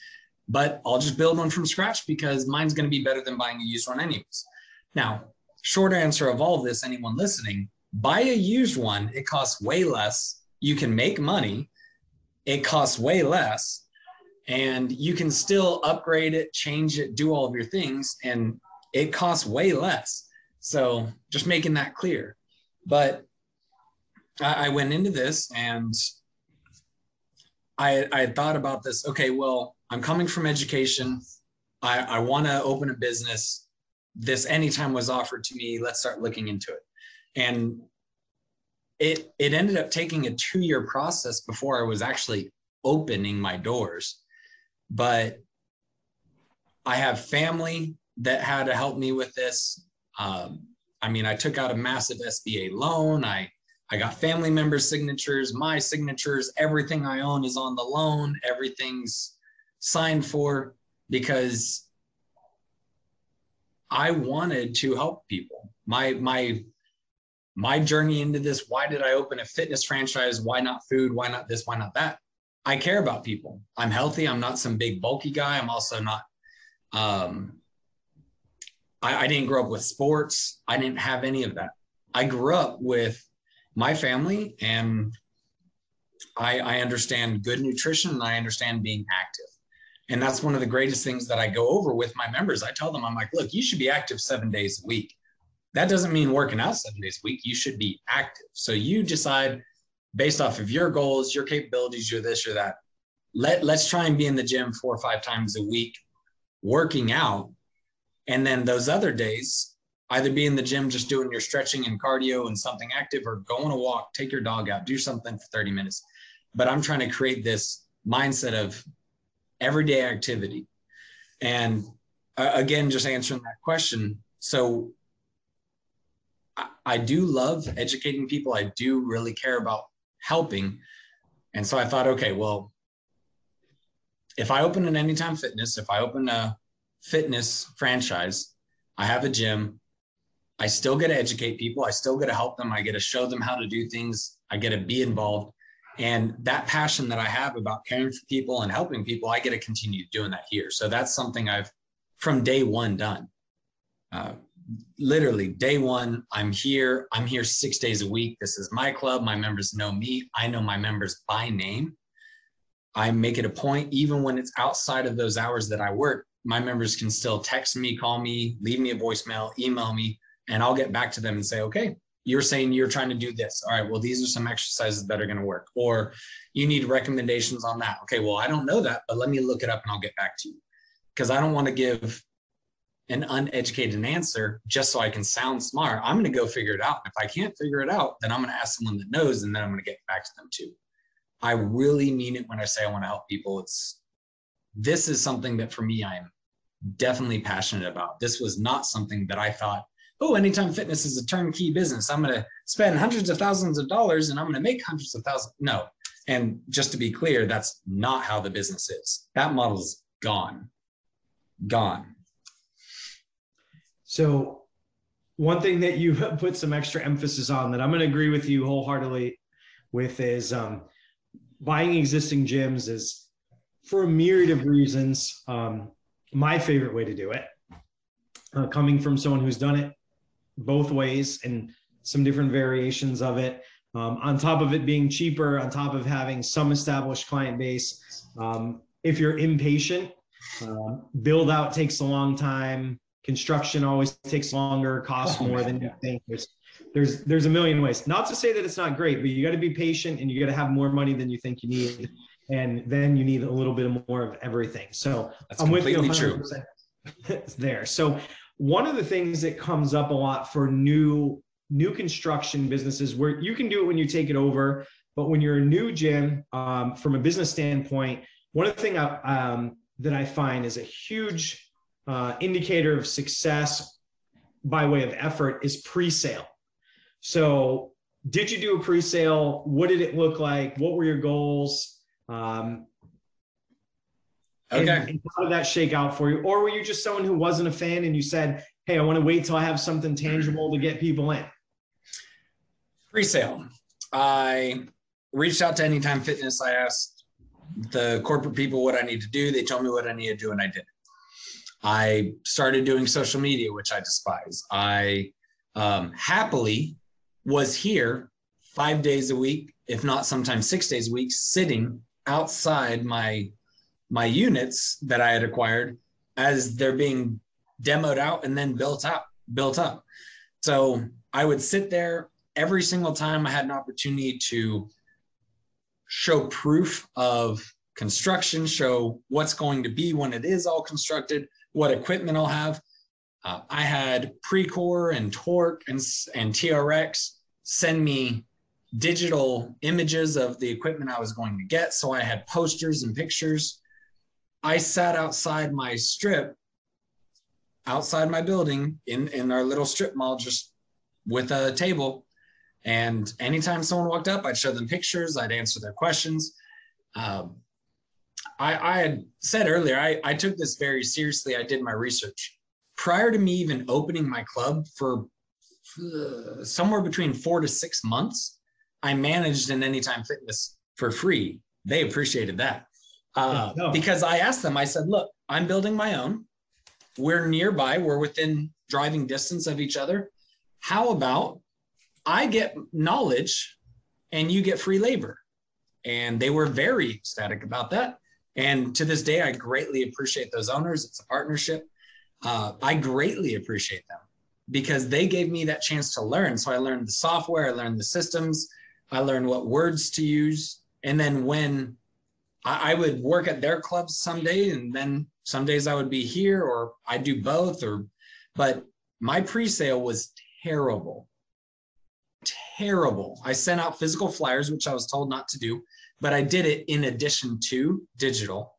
S5: but I'll just build one from scratch because mine's going to be better than buying a used one, anyways. Now, short answer of all of this, anyone listening, buy a used one. It costs way less. You can make money. It costs way less and you can still upgrade it, change it, do all of your things, and it costs way less. So just making that clear. But I, I went into this and I, I thought about this. Okay, well, I'm coming from education. I, I want to open a business. This anytime was offered to me. Let's start looking into it. And it it ended up taking a two year process before I was actually opening my doors but I have family that had to help me with this. Um, I mean, I took out a massive SBA loan. I I got family members' signatures, my signatures, everything I own is on the loan. Everything's signed for because I wanted to help people. My my my journey into this, why did I open a fitness franchise? Why not food? Why not this? Why not that? I care about people. I'm healthy. I'm not some big bulky guy. I'm also not. Um, I, I didn't grow up with sports. I didn't have any of that. I grew up with my family, and I, I understand good nutrition. And I understand being active, and that's one of the greatest things that I go over with my members. I tell them, I'm like, look, you should be active seven days a week. That doesn't mean working out seven days a week. You should be active. So you decide based off of your goals, your capabilities, you're this, or that. Let let's try and be in the gym four or five times a week, working out, and then those other days, either be in the gym just doing your stretching and cardio and something active, or go on a walk, take your dog out, do something for 30 minutes. But I'm trying to create this mindset of everyday activity, and uh, again, just answering that question. So I do love educating people. I do really care about helping. And so I thought, okay, well, if I open an Anytime Fitness, if I open a fitness franchise, I have a gym, I still get to educate people, I still get to help them, I get to show them how to do things, I get to be involved. And that passion that I have about caring for people and helping people, I get to continue doing that here. So that's something I've from day one done. Uh, literally day one i'm here. I'm here six days a week. This is my club. My members know me. I know my members by name. I make it a point even when it's outside of those hours that i work my members can still text me call me leave me a voicemail email me and i'll get back to them and say okay you're saying you're trying to do this. All right well these are some exercises that are going to work or you need recommendations on that. Okay well i don't know that but let me look it up and i'll get back to you. Because i don't want to give an uneducated answer just so I can sound smart. I'm going to go figure it out. If I can't figure it out, then I'm going to ask someone that knows and then I'm going to get back to them too. I really mean it when I say I want to help people. It's this is something that for me I'm definitely passionate about. This was not something that I thought, oh, anytime fitness is a turnkey business. I'm going to spend hundreds of thousands of dollars and I'm going to make hundreds of thousands. No. And just to be clear, that's not how the business is. That model's gone. Gone
S4: so, one thing that you put some extra emphasis on that I'm going to agree with you wholeheartedly with is um, buying existing gyms is for a myriad of reasons um, my favorite way to do it. Uh, coming from someone who's done it both ways and some different variations of it. Um, on top of it being cheaper, on top of having some established client base. Um, if you're impatient, uh, build out takes a long time construction always takes longer, costs oh, more man, than you think. There's there's there's a million ways. Not to say that it's not great, but you got to be patient and you got to have more money than you think you need, and then you need a little bit more of everything. So
S5: That's I'm with you 100%.
S4: true. there. So one of the things that comes up a lot for new new construction businesses where you can do it when you take it over but when you're a new gym um, from a business standpoint one of the things um, that i find is a huge uh, indicator of success by way of effort is pre-sale so did you do a pre-sale what did it look like what were your goals um,
S5: Okay.
S4: And, and how did that shake out for you? Or were you just someone who wasn't a fan and you said, hey, I want to wait till I have something tangible to get people in?
S5: Pre-sale. I reached out to Anytime Fitness. I asked the corporate people what I need to do. They told me what I need to do, and I did. I started doing social media, which I despise. I um, happily was here five days a week, if not sometimes six days a week, sitting outside my my units that I had acquired as they're being demoed out and then built up, built up. So I would sit there every single time I had an opportunity to show proof of construction, show what's going to be when it is all constructed, what equipment I'll have. Uh, I had Precor and Torque and, and TRX send me digital images of the equipment I was going to get. So I had posters and pictures I sat outside my strip, outside my building in, in our little strip mall, just with a table. And anytime someone walked up, I'd show them pictures, I'd answer their questions. Um, I, I had said earlier, I, I took this very seriously. I did my research. Prior to me even opening my club for uh, somewhere between four to six months, I managed an Anytime Fitness for free. They appreciated that. Uh, no. Because I asked them, I said, look, I'm building my own. We're nearby, we're within driving distance of each other. How about I get knowledge and you get free labor? And they were very ecstatic about that. And to this day, I greatly appreciate those owners. It's a partnership. Uh, I greatly appreciate them because they gave me that chance to learn. So I learned the software, I learned the systems, I learned what words to use. And then when I, I would work at their clubs someday, and then some days I would be here, or I'd do both. Or, but my pre-sale was terrible, terrible. I sent out physical flyers, which I was told not to do, but I did it in addition to digital.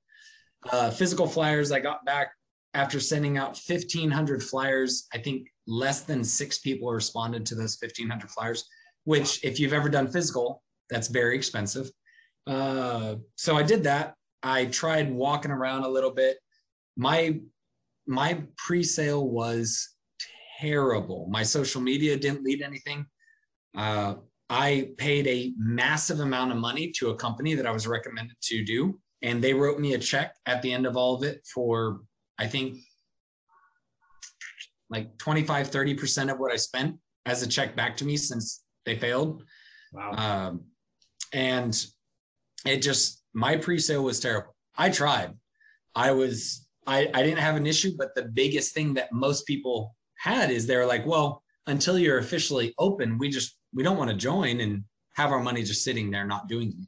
S5: Uh, physical flyers, I got back after sending out 1,500 flyers. I think less than six people responded to those 1,500 flyers, which, if you've ever done physical, that's very expensive. Uh, so I did that. I tried walking around a little bit. My my pre-sale was terrible. My social media didn't lead anything. Uh, I paid a massive amount of money to a company that I was recommended to do, and they wrote me a check at the end of all of it for I think like 25 30% of what I spent as a check back to me since they failed. Wow. Um, and it just my pre-sale was terrible. I tried. I was I, I didn't have an issue, but the biggest thing that most people had is they're like, well, until you're officially open, we just we don't want to join and have our money just sitting there not doing anything.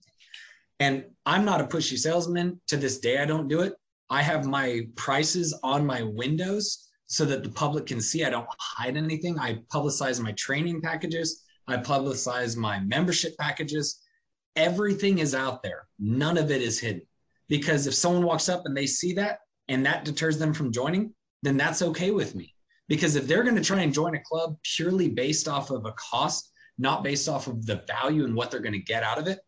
S5: And I'm not a pushy salesman. To this day, I don't do it. I have my prices on my windows so that the public can see. I don't hide anything. I publicize my training packages. I publicize my membership packages everything is out there. None of it is hidden. Because if someone walks up and they see that and that deters them from joining, then that's okay with me. Because if they're going to try and join a club purely based off of a cost, not based off of the value and what they're going to get out of it,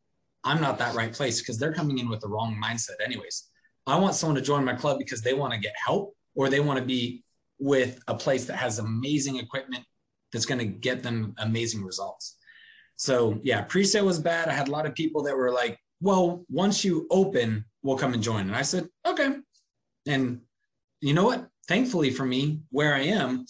S5: I'm not that right place because they're coming in with the wrong mindset, anyways. I want someone to join my club because they want to get help or they want to be with a place that has amazing equipment that's going to get them amazing results. So yeah, pre-sale was bad. I had a lot of people that were like, well, once you open, we'll come and join. And I said, okay. And you know what? Thankfully for me, where I am,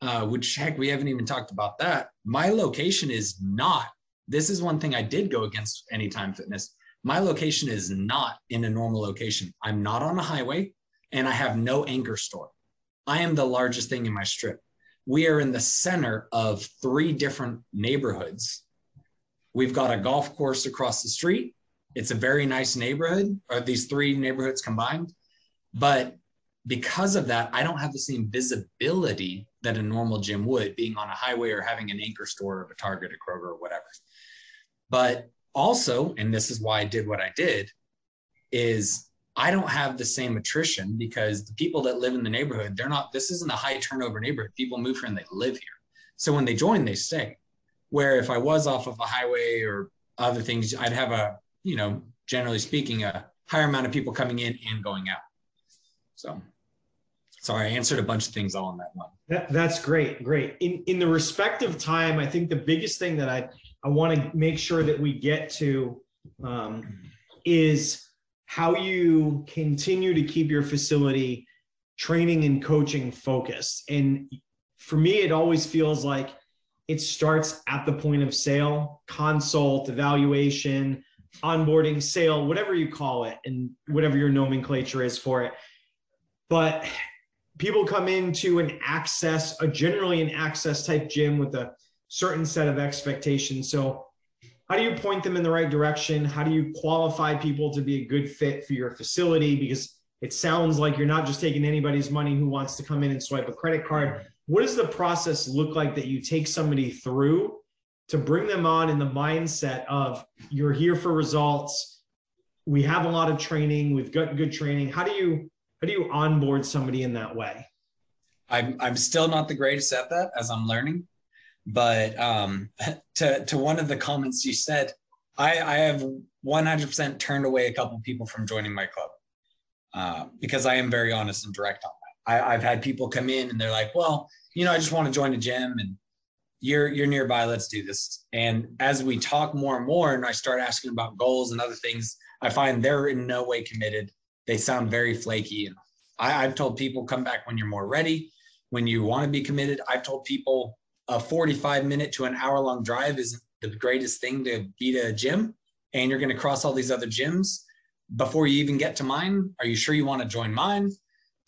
S5: uh, which heck, we haven't even talked about that. My location is not, this is one thing I did go against Anytime Fitness. My location is not in a normal location. I'm not on a highway and I have no anchor store. I am the largest thing in my strip. We are in the center of three different neighborhoods We've got a golf course across the street. It's a very nice neighborhood, or these three neighborhoods combined. But because of that, I don't have the same visibility that a normal gym would, being on a highway or having an anchor store of a Target, a Kroger, or whatever. But also, and this is why I did what I did, is I don't have the same attrition because the people that live in the neighborhood, they're not, this isn't a high turnover neighborhood. People move here and they live here. So when they join, they stay. Where if I was off of a highway or other things, I'd have a, you know, generally speaking, a higher amount of people coming in and going out. So sorry, I answered a bunch of things all in that one.
S4: That, that's great, great. In in the respective time, I think the biggest thing that I I want to make sure that we get to um, is how you continue to keep your facility training and coaching focused. And for me, it always feels like it starts at the point of sale, consult, evaluation, onboarding, sale, whatever you call it, and whatever your nomenclature is for it. But people come into an access, a generally an access type gym with a certain set of expectations. So how do you point them in the right direction? How do you qualify people to be a good fit for your facility? Because it sounds like you're not just taking anybody's money who wants to come in and swipe a credit card. What does the process look like that you take somebody through to bring them on in the mindset of you're here for results? We have a lot of training, we've got good training. How do you how do you onboard somebody in that way?
S5: I'm I'm still not the greatest at that as I'm learning. But um, to to one of the comments you said, I, I have 100% turned away a couple people from joining my club uh, because I am very honest and direct on that. I, I've had people come in and they're like, "Well, you know, I just want to join a gym and you're you're nearby. Let's do this." And as we talk more and more, and I start asking about goals and other things, I find they're in no way committed. They sound very flaky. I, I've told people, "Come back when you're more ready." When you want to be committed, I've told people a 45 minute to an hour long drive isn't the greatest thing to beat a gym and you're going to cross all these other gyms before you even get to mine are you sure you want to join mine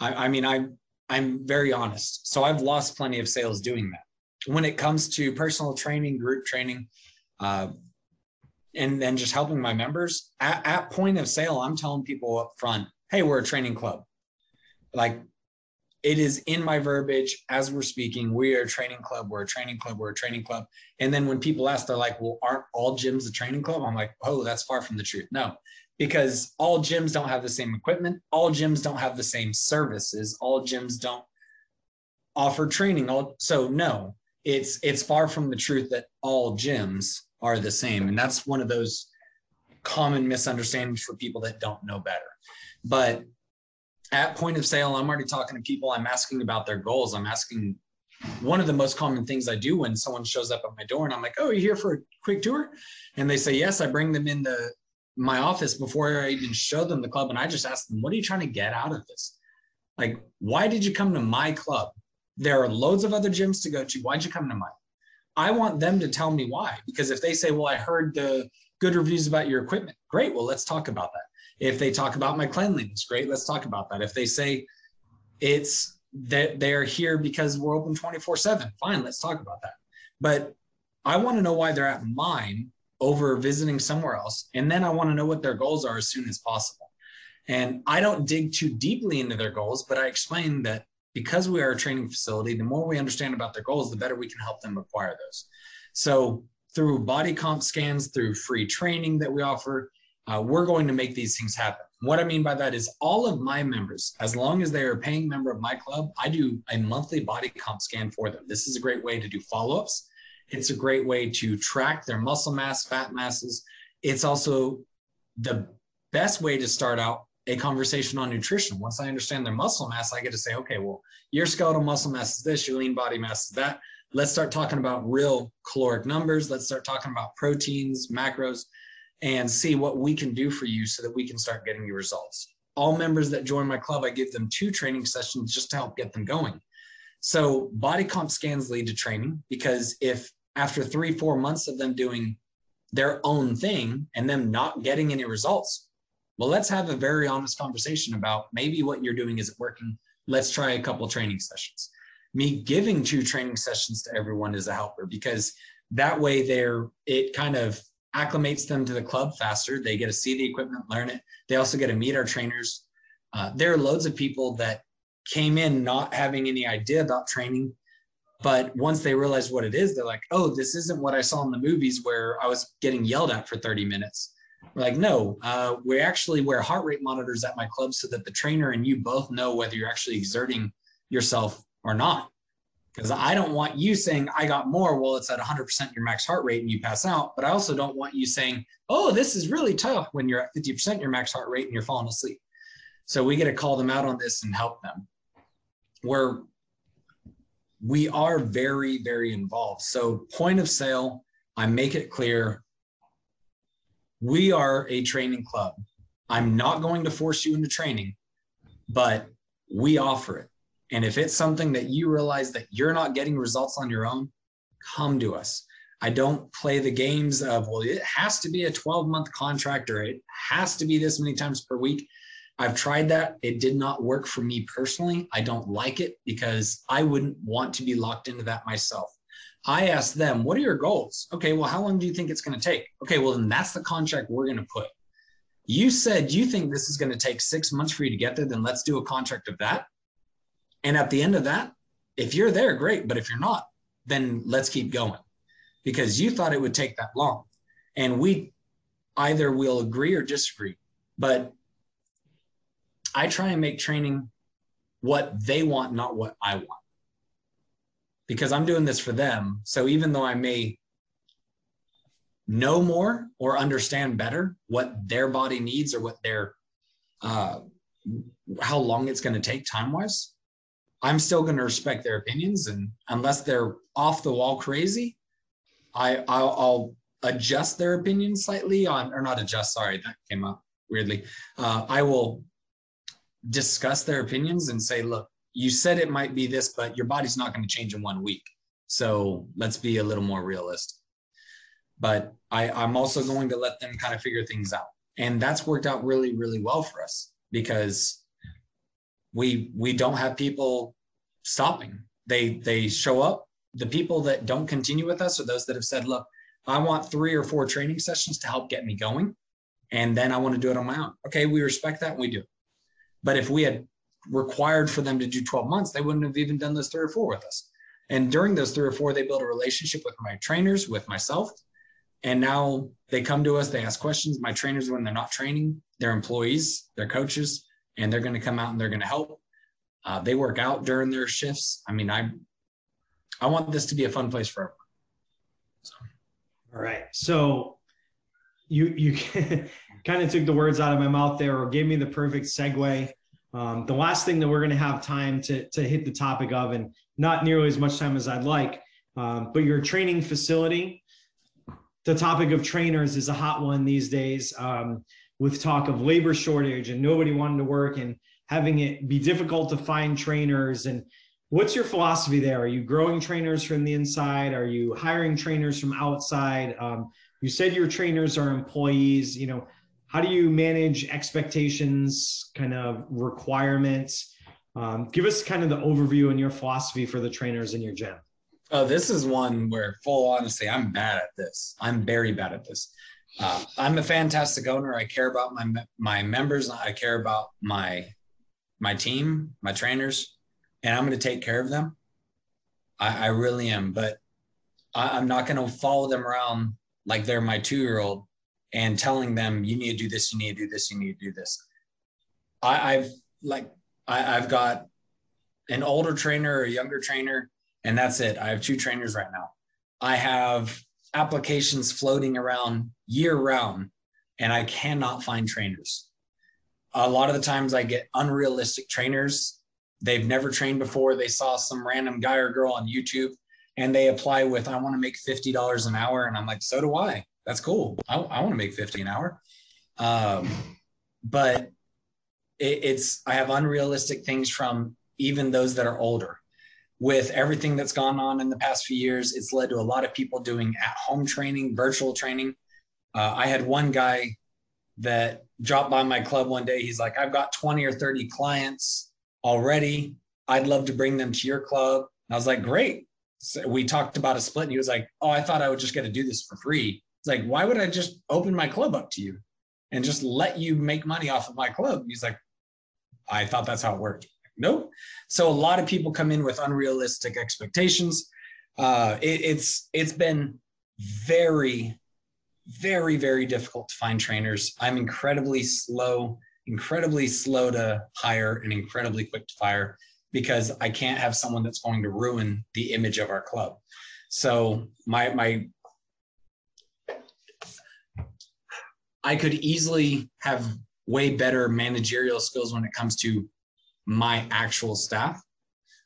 S5: i, I mean i i'm very honest so i've lost plenty of sales doing that when it comes to personal training group training uh, and then just helping my members at, at point of sale i'm telling people up front hey we're a training club like it is in my verbiage as we're speaking. We are a training club. We're a training club. We're a training club. And then when people ask, they're like, well, aren't all gyms a training club? I'm like, oh, that's far from the truth. No, because all gyms don't have the same equipment. All gyms don't have the same services. All gyms don't offer training. All, so no, it's it's far from the truth that all gyms are the same. And that's one of those common misunderstandings for people that don't know better. But at point of sale, I'm already talking to people. I'm asking about their goals. I'm asking one of the most common things I do when someone shows up at my door and I'm like, oh, you here for a quick tour? And they say, yes, I bring them into my office before I even show them the club. And I just ask them, what are you trying to get out of this? Like, why did you come to my club? There are loads of other gyms to go to. Why'd you come to mine? I want them to tell me why. Because if they say, well, I heard the good reviews about your equipment, great. Well, let's talk about that. If they talk about my cleanliness, great, let's talk about that. If they say it's that they're here because we're open 24 7, fine, let's talk about that. But I want to know why they're at mine over visiting somewhere else. And then I want to know what their goals are as soon as possible. And I don't dig too deeply into their goals, but I explain that because we are a training facility, the more we understand about their goals, the better we can help them acquire those. So through body comp scans, through free training that we offer, uh, we're going to make these things happen. What I mean by that is all of my members, as long as they are a paying member of my club, I do a monthly body comp scan for them. This is a great way to do follow ups. It's a great way to track their muscle mass, fat masses. It's also the best way to start out a conversation on nutrition. Once I understand their muscle mass, I get to say, okay, well, your skeletal muscle mass is this, your lean body mass is that. Let's start talking about real caloric numbers. Let's start talking about proteins, macros and see what we can do for you so that we can start getting you results. All members that join my club, I give them two training sessions just to help get them going. So body comp scans lead to training because if after three, four months of them doing their own thing and them not getting any results, well, let's have a very honest conversation about maybe what you're doing isn't working. Let's try a couple training sessions. Me giving two training sessions to everyone is a helper because that way they're it kind of acclimates them to the club faster. They get to see the equipment, learn it. They also get to meet our trainers. Uh, there are loads of people that came in not having any idea about training. But once they realize what it is, they're like, oh, this isn't what I saw in the movies where I was getting yelled at for 30 minutes. Like, no, uh, we actually wear heart rate monitors at my club so that the trainer and you both know whether you're actually exerting yourself or not. Because I don't want you saying, I got more, well, it's at 100% your max heart rate and you pass out. But I also don't want you saying, oh, this is really tough when you're at 50% your max heart rate and you're falling asleep. So we get to call them out on this and help them. Where we are very, very involved. So, point of sale, I make it clear we are a training club. I'm not going to force you into training, but we offer it. And if it's something that you realize that you're not getting results on your own, come to us. I don't play the games of, well, it has to be a 12 month contract or it has to be this many times per week. I've tried that. It did not work for me personally. I don't like it because I wouldn't want to be locked into that myself. I asked them, what are your goals? Okay, well, how long do you think it's going to take? Okay, well, then that's the contract we're going to put. You said you think this is going to take six months for you to get there, then let's do a contract of that. And at the end of that, if you're there, great. But if you're not, then let's keep going because you thought it would take that long. And we either will agree or disagree. But I try and make training what they want, not what I want. Because I'm doing this for them. So even though I may know more or understand better what their body needs or what their uh, how long it's going to take time wise i'm still going to respect their opinions and unless they're off the wall crazy i i'll, I'll adjust their opinion slightly on or not adjust sorry that came up weirdly uh, i will discuss their opinions and say look you said it might be this but your body's not going to change in one week so let's be a little more realistic but I, I'm also going to let them kind of figure things out. And that's worked out really, really well for us because we we don't have people stopping. They they show up. The people that don't continue with us are those that have said, look, I want three or four training sessions to help get me going. And then I want to do it on my own. Okay, we respect that and we do. But if we had required for them to do 12 months, they wouldn't have even done those three or four with us. And during those three or four, they build a relationship with my trainers, with myself, and now they come to us, they ask questions. My trainers, when they're not training, they're employees, they're coaches, and they're going to come out and they're going to help. Uh, they work out during their shifts. I mean, I I want this to be a fun place for everyone.
S4: So. All right. So you you kind of took the words out of my mouth there, or gave me the perfect segue. Um, the last thing that we're going to have time to to hit the topic of, and not nearly as much time as I'd like, um, but your training facility. The topic of trainers is a hot one these days um, with talk of labor shortage and nobody wanting to work and having it be difficult to find trainers. And what's your philosophy there? Are you growing trainers from the inside? Are you hiring trainers from outside? Um, you said your trainers are employees you know how do you manage expectations kind of requirements um, give us kind of the overview and your philosophy for the trainers in your gym
S5: Oh, this is one where, full honesty, I'm bad at this. I'm very bad at this. Uh, I'm a fantastic owner. I care about my my members. I care about my my team, my trainers, and I'm going to take care of them. I, I really am, but I, I'm not going to follow them around like they're my two year old and telling them you need to do this, you need to do this, you need to do this. I, I've like I, I've got an older trainer or a younger trainer and that's it. I have two trainers right now. I have applications floating around year round, and I cannot find trainers. A lot of the times I get unrealistic trainers. They've never trained before. They saw some random guy or girl on YouTube and they apply with, I want to make $50 an hour. And I'm like, so do I. That's cool. I, I want to make 50 an hour. Um, but it, it's, I have unrealistic things from even those that are older with everything that's gone on in the past few years, it's led to a lot of people doing at home training, virtual training. Uh, I had one guy that dropped by my club one day. He's like, I've got 20 or 30 clients already. I'd love to bring them to your club. And I was like, great. So we talked about a split and he was like, oh, I thought I would just get to do this for free. Like, why would I just open my club up to you and just let you make money off of my club? He's like, I thought that's how it worked. nope. So a lot of people come in with unrealistic expectations. Uh, it, it's it's been very, very, very difficult to find trainers. I'm incredibly slow, incredibly slow to hire, and incredibly quick to fire because I can't have someone that's going to ruin the image of our club. So my my I could easily have way better managerial skills when it comes to my actual staff,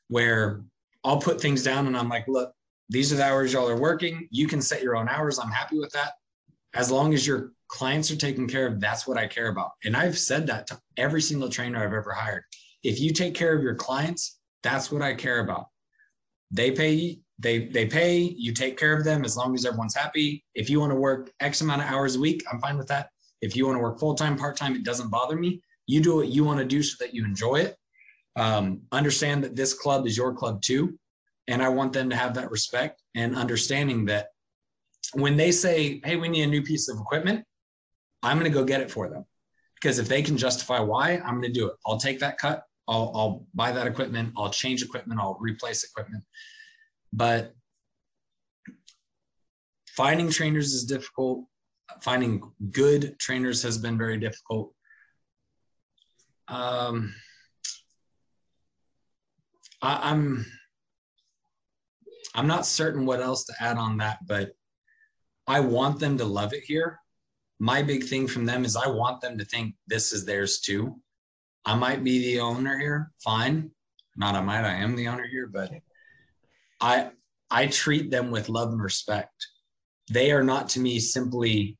S5: where I'll put things down and I'm like, look, these are the hours y'all are working. You can set your own hours. I'm happy with that. As long as your clients are taken care of, that's what I care about. And I've said that to every single trainer I've ever hired. If you take care of your clients, that's what I care about. They pay, they they pay, you take care of them as long as everyone's happy. If you want to work X amount of hours a week, I'm fine with that. If you want to work full time, part time, it doesn't bother me. You do what you want to do so that you enjoy it. Um, understand that this club is your club too. And I want them to have that respect and understanding that when they say, hey, we need a new piece of equipment, I'm going to go get it for them. Because if they can justify why, I'm going to do it. I'll take that cut. I'll, I'll buy that equipment. I'll change equipment. I'll replace equipment. But finding trainers is difficult finding good trainers has been very difficult. Um, I, I'm I'm not certain what else to add on that, but I want them to love it here. My big thing from them is I want them to think this is theirs too. I might be the owner here, fine. Not I might, I am the owner here, but I I treat them with love and respect. They are not to me simply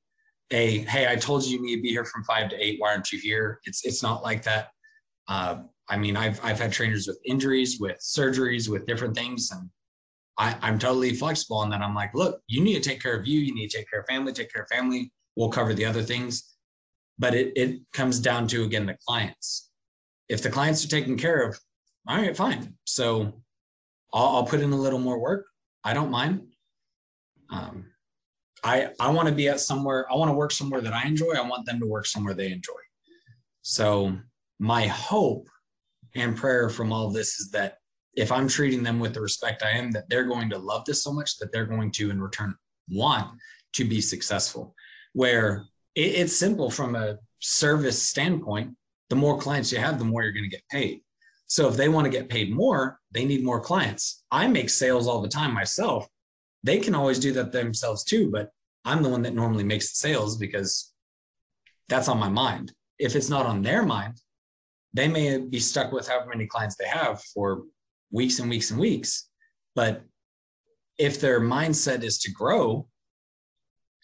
S5: a hey, I told you you need to be here from five to eight. Why aren't you here? It's it's not like that. Uh, I mean, I've I've had trainers with injuries, with surgeries, with different things, and I, I'm totally flexible and then I'm like, look, you need to take care of you. You need to take care of family. Take care of family. We'll cover the other things, but it it comes down to again the clients. If the clients are taken care of, all right, fine. So I'll, I'll put in a little more work. I don't mind. Um, I I want to be at somewhere. I want to work somewhere that I enjoy. I want them to work somewhere they enjoy. So my hope and prayer from all this is that if I'm treating them with the respect I am, that they're going to love this so much that they're going to, in return, want to be successful. Where it, it's simple from a service standpoint. The more clients you have, the more you're going to get paid. So if they want to get paid more, they need more clients. I make sales all the time myself they can always do that themselves too, but I'm the one that normally makes the sales because that's on my mind. If it's not on their mind, they may be stuck with however many clients they have for weeks and weeks and weeks. But if their mindset is to grow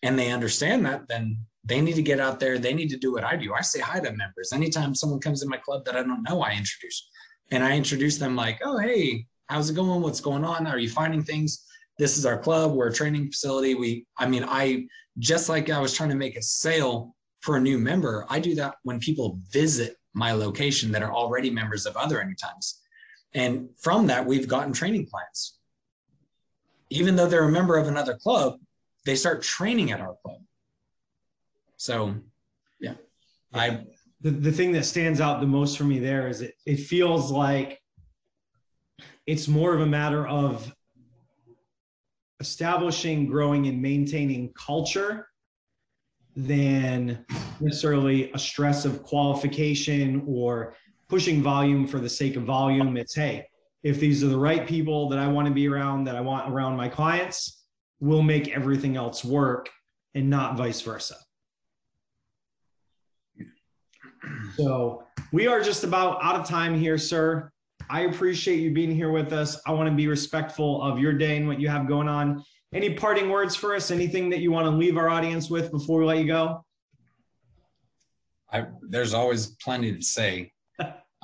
S5: and they understand that, then they need to get out there. They need to do what I do. I say hi to members. Anytime someone comes in my club that I don't know, I introduce. And I introduce them like, oh, hey, how's it going? What's going on? Are you finding things? This is our club we're a training facility. We i mean i just like i was trying to make a sale for a new member i do that when people visit my location that are already members of other anytimes and from that we've gotten training plans. Even though they're a member of another club they start training at our club. So yeah. I
S4: the, the thing that stands out the most for me there is it, it feels like it's more of a matter of establishing, growing, and maintaining culture than necessarily a stress of qualification or pushing volume for the sake of volume. It's, hey, if these are the right people that I want to be around, that I want around my clients, we'll make everything else work and not vice versa. So we are just about out of time here, sir. I appreciate you being here with us. I want to be respectful of your day and what you have going on. Any parting words for us? Anything that you want to leave our audience with before we let you go?
S5: I, there's always plenty to say.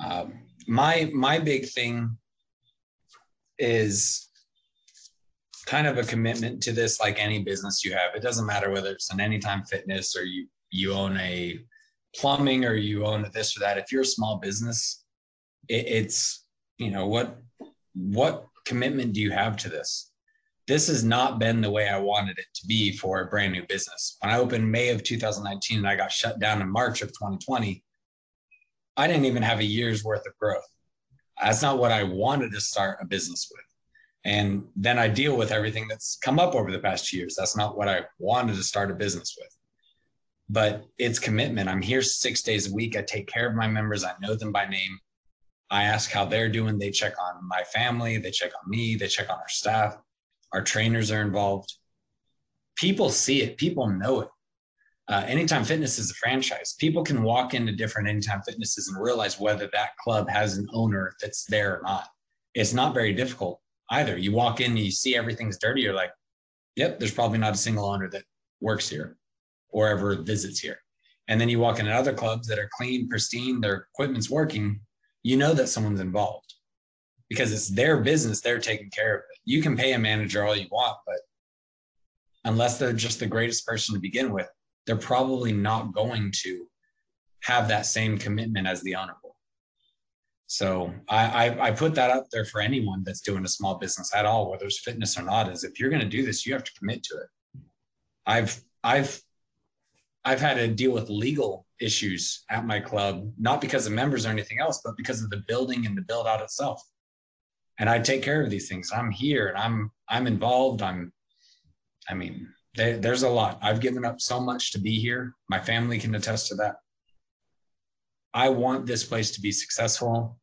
S5: uh, my my big thing is kind of a commitment to this, like any business you have. It doesn't matter whether it's an anytime fitness or you you own a plumbing or you own this or that. If you're a small business, it, it's you know what what commitment do you have to this this has not been the way i wanted it to be for a brand new business when i opened may of 2019 and i got shut down in march of 2020 i didn't even have a year's worth of growth That's not what I wanted to start a business with. And then I deal with everything that's come up over the past years. That's not what I wanted to start a business with. But it's commitment. I'm here six days a week. I take care of my members. I know them by name. I ask how they're doing. They check on my family. They check on me. They check on our staff. Our trainers are involved. People see it. People know it. Uh, Anytime Fitness is a franchise. People can walk into different Anytime Fitnesses and realize whether that club has an owner that's there or not. It's not very difficult either. You walk in, and you see everything's dirty. You're like, yep, there's probably not a single owner that works here or ever visits here. And then you walk into other clubs that are clean, pristine, their equipment's working. You know that someone's involved because it's their business. They're taking care of it. You can pay a manager all you want, but unless they're just the greatest person to begin with, they're probably not going to have that same commitment as the owner. So I, I, I put that out there for anyone that's doing a small business at all, whether it's fitness or not, is if you're going to do this, you have to commit to it. I've I've I've had to deal with legal issues at my club, not because of members or anything else, but because of the building and the build out itself. And I take care of these things. I'm here and I'm I'm involved. I'm I mean, there, there's a lot. I've given up so much to be here. My family can attest to that. I want this place to be successful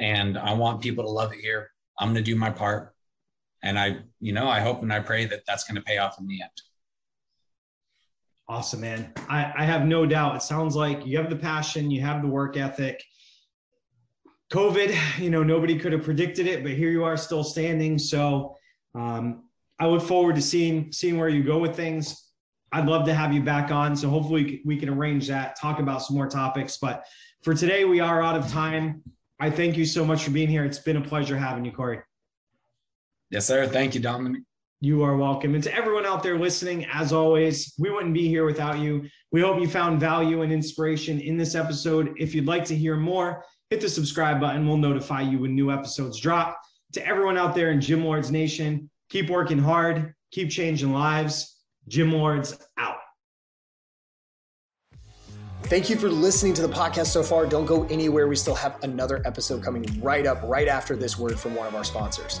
S5: and I want people to love it here. I'm going to do my part. And I, you know, I hope and I pray that that's going to pay off in the end.
S4: Awesome, man. I, I have no doubt. It sounds like you have the passion, you have the work ethic. COVID, you know, nobody could have predicted it, but here you are still standing. So um, I look forward to seeing seeing where you go with things. I'd love to have you back on. So hopefully we can arrange that, talk about some more topics. But for today, we are out of time. I thank you so much for being here. It's been a pleasure having you, Corey.
S5: Yes, sir. Thank you, Dominic.
S4: You are welcome. And to everyone out there listening, as always, we wouldn't be here without you. We hope you found value and inspiration in this episode. If you'd like to hear more, hit the subscribe button. We'll notify you when new episodes drop. To everyone out there in Gym Lords Nation, keep working hard, keep changing lives. Gym Lords out.
S1: Thank you for listening to the podcast so far. Don't go anywhere. We still have another episode coming right up, right after this word from one of our sponsors.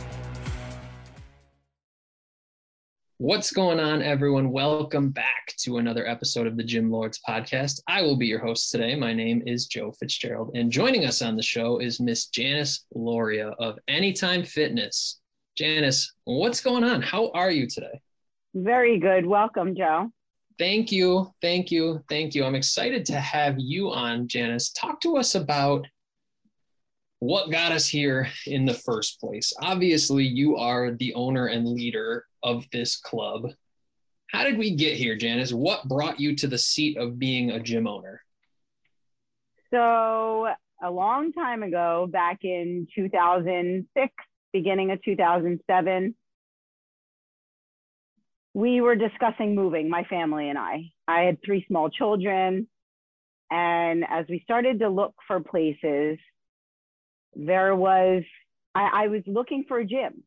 S6: What's going on, everyone? Welcome back to another episode of the Gym Lords podcast. I will be your host today. My name is Joe Fitzgerald, and joining us on the show is Miss Janice Lauria of Anytime Fitness. Janice, what's going on? How are you today?
S7: Very good. Welcome, Joe.
S6: Thank you. Thank you. Thank you. I'm excited to have you on, Janice. Talk to us about what got us here in the first place. Obviously, you are the owner and leader of this club. How did we get here, Janice? What brought you to the seat of being a gym owner?
S7: So, a long time ago, back in 2006, beginning of 2007, we were discussing moving, my family and I. I had three small children. And as we started to look for places, there was, I, I was looking for a gym.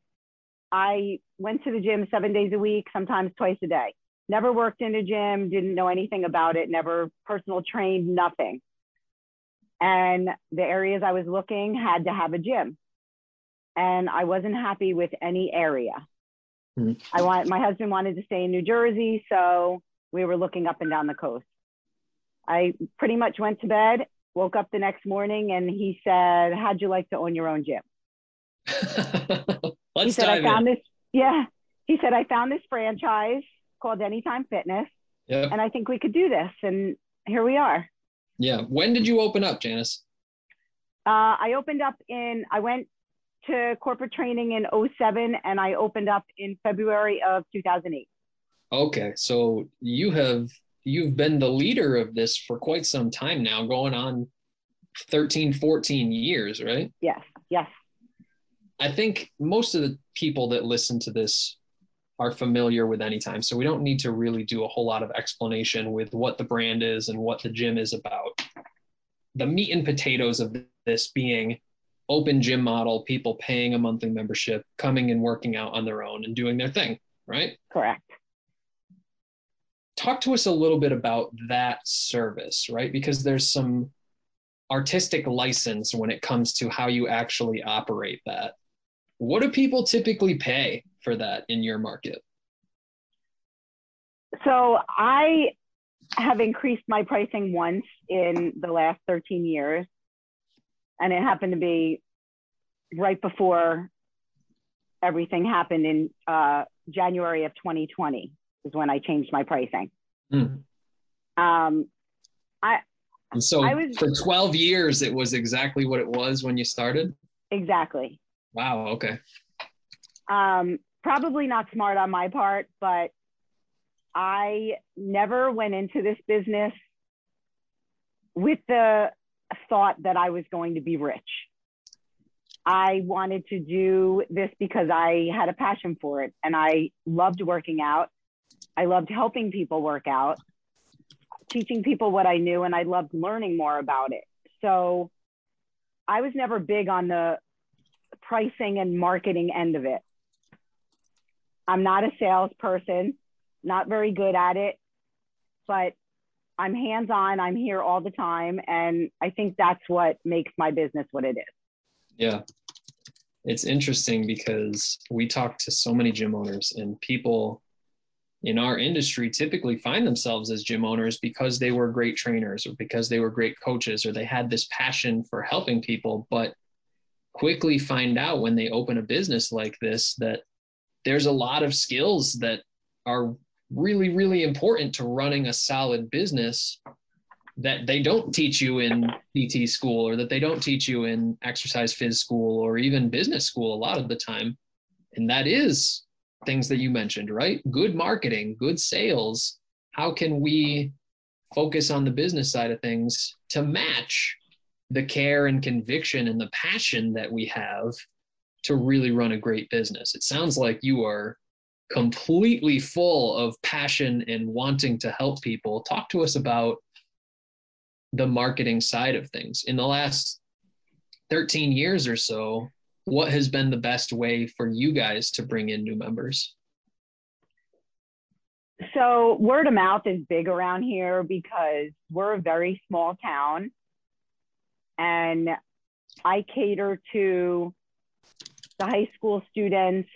S7: I went to the gym seven days a week, sometimes twice a day. Never worked in a gym, didn't know anything about it, never personal trained, nothing. And the areas I was looking had to have a gym. And I wasn't happy with any area. Mm-hmm. I want my husband wanted to stay in New Jersey, so we were looking up and down the coast. I pretty much went to bed, woke up the next morning, and he said, "How'd you like to own your own gym?" He said, I found
S3: in.
S7: this, yeah. He said, I found this franchise called Anytime Fitness,
S3: Yep.
S7: and I think we could do this. And here we are.
S3: Yeah. When did you open up, Janice?
S7: Uh, I opened up in, I went to corporate training in 07 and I opened up in February of 2008.
S3: Okay, so you have you've been the leader of this for quite some time now, going on 13, 14 years, right?
S7: Yes, yes.
S3: I think most of the people that listen to this are familiar with Anytime, so we don't need to really do a whole lot of explanation with what the brand is and what the gym is about. The meat and potatoes of this being open gym model, people paying a monthly membership, coming and working out on their own and doing their thing, right?
S7: Correct.
S3: Talk to us a little bit about that service, right? Because there's some artistic license when it comes to how you actually operate that. What do people typically pay for that in your market?
S7: So I have increased my pricing once in the last 13 years, and it happened to be right before everything happened in uh, January of 2020 is when I changed my pricing.
S3: Hmm.
S7: Um,
S3: And so
S7: I was-
S3: for 12 years, it was exactly what it was when you started.
S7: exactly.
S3: Wow. Okay.
S7: Um, probably not smart on my part, but I never went into this business with the thought that I was going to be rich. I wanted to do this because I had a passion for it and I loved working out. I loved helping people work out, teaching people what I knew, and I loved learning more about it. So I was never big on the pricing and marketing end of it. I'm not a salesperson, not very good at it, but I'm hands on. I'm here all the time. And I think that's what makes my business what it is.
S3: Yeah. It's interesting because we talk to so many gym owners and people in our industry typically find themselves as gym owners because they were great trainers or because they were great coaches or they had this passion for helping people, but quickly find out when they open a business like this that there's a lot of skills that are really, really important to running a solid business that they don't teach you in PT school or that they don't teach you in exercise phys school or even business school a lot of the time. And that is things that you mentioned, right? Good marketing, good sales. How can we focus on the business side of things to match the care and conviction and the passion that we have to really run a great business? It sounds like you are completely full of passion and wanting to help people. Talk to us about the marketing side of things. In the last 13 years or so, what has been the best way for you guys to bring in new members?
S7: So, word of mouth is big around here because we're a very small town and I cater to the high school students.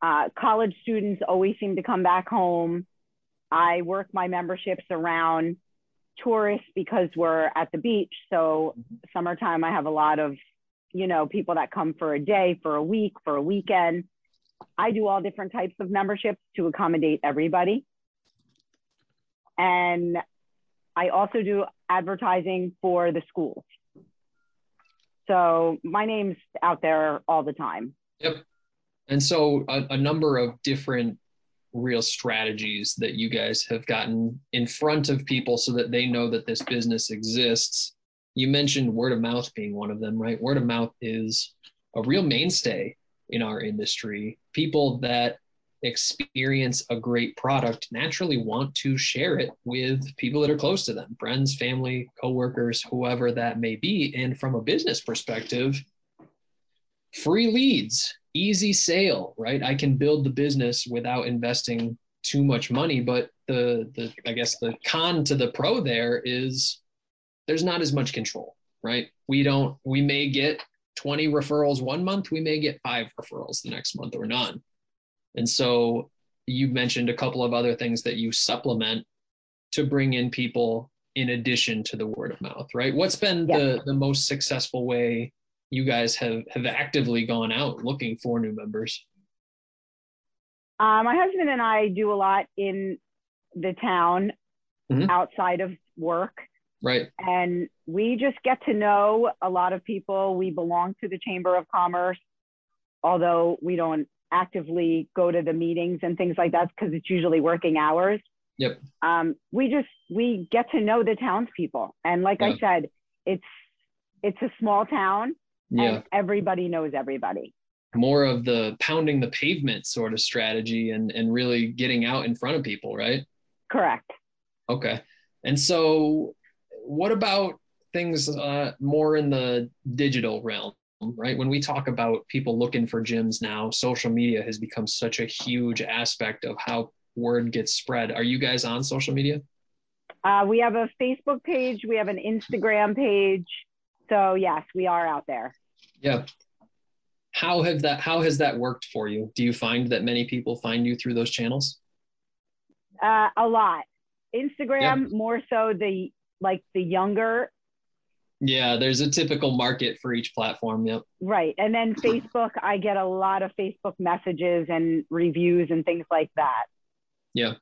S7: Uh, college students always seem to come back home. I work my memberships around tourists because we're at the beach. So summertime, I have a lot of, you know, people that come for a day, for a week, for a weekend. I do all different types of memberships to accommodate everybody. And I also do advertising for the schools. So my name's out there all the time.
S3: Yep. And so a, a number of different real strategies that you guys have gotten in front of people so that they know that this business exists. You mentioned word of mouth being one of them, right? Word of mouth is a real mainstay in our industry. People that experience a great product naturally want to share it with people that are close to them, friends, family, coworkers, whoever that may be. And from a business perspective, free leads, easy sale, right? I can build the business without investing too much money, but the the I guess the con to the pro there is there's not as much control, right? We don't we may get 20 referrals one month, we may get 5 referrals the next month or none. And so you mentioned a couple of other things that you supplement to bring in people in addition to the word of mouth, right? What's been
S7: Yeah.
S3: the the most successful way you guys have have actively gone out looking for new members?
S7: Uh, my husband and I do a lot in the town
S3: Mhm.
S7: outside of work.
S3: Right.
S7: and we just get to know a lot of people. We belong to the Chamber of Commerce, although we don't actively go to the meetings and things like that because it's usually working hours.
S3: Yep.
S7: Um, we just we get to know the townspeople, and like
S3: Yeah.
S7: I said, it's it's a small town,
S3: Yeah.
S7: and everybody knows everybody.
S3: More of the pounding the pavement sort of strategy and and really getting out in front of people, right?
S7: Correct.
S3: Okay. And so, what about things uh, more in the digital realm, right? When we talk about people looking for gyms now, social media has become such a huge aspect of how word gets spread. Are you guys on social media?
S7: Uh, we have a Facebook page. We have an Instagram page. So yes, we are out there.
S3: Yeah. How have that? How has that worked for you? Do you find that many people find you through those channels?
S7: Uh, a lot. Instagram more so the like the younger,
S3: Yeah, there's a typical market for each platform. Yep.
S7: right? And then Facebook, I get a lot of Facebook messages and reviews and things like that.
S3: Yeah.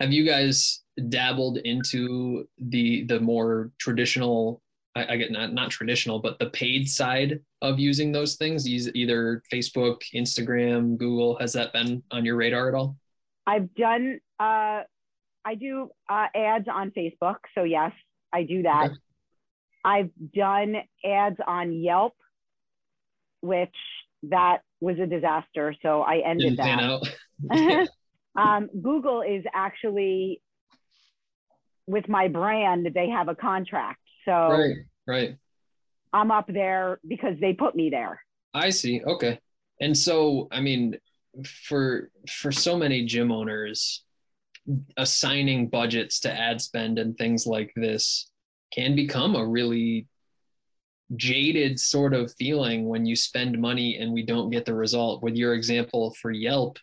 S3: Have you guys dabbled into the the more traditional? I, I get not not traditional, but the paid side of using those things, either Facebook, Instagram, Google. Has that been on your radar at all?
S7: I've done. Uh, I do uh, ads on Facebook, so yes, I do that.
S3: Okay.
S7: I've done ads on Yelp, which that was a disaster, so I ended
S3: Didn't
S7: that. um, Google is actually with my brand, they have a contract. So
S3: right, right.
S7: I'm up there because they put me there.
S3: I see. Okay. And so, I mean, for for so many gym owners, assigning budgets to ad spend and things like this can become a really jaded sort of feeling when you spend money and we don't get the result. With your example for Yelp,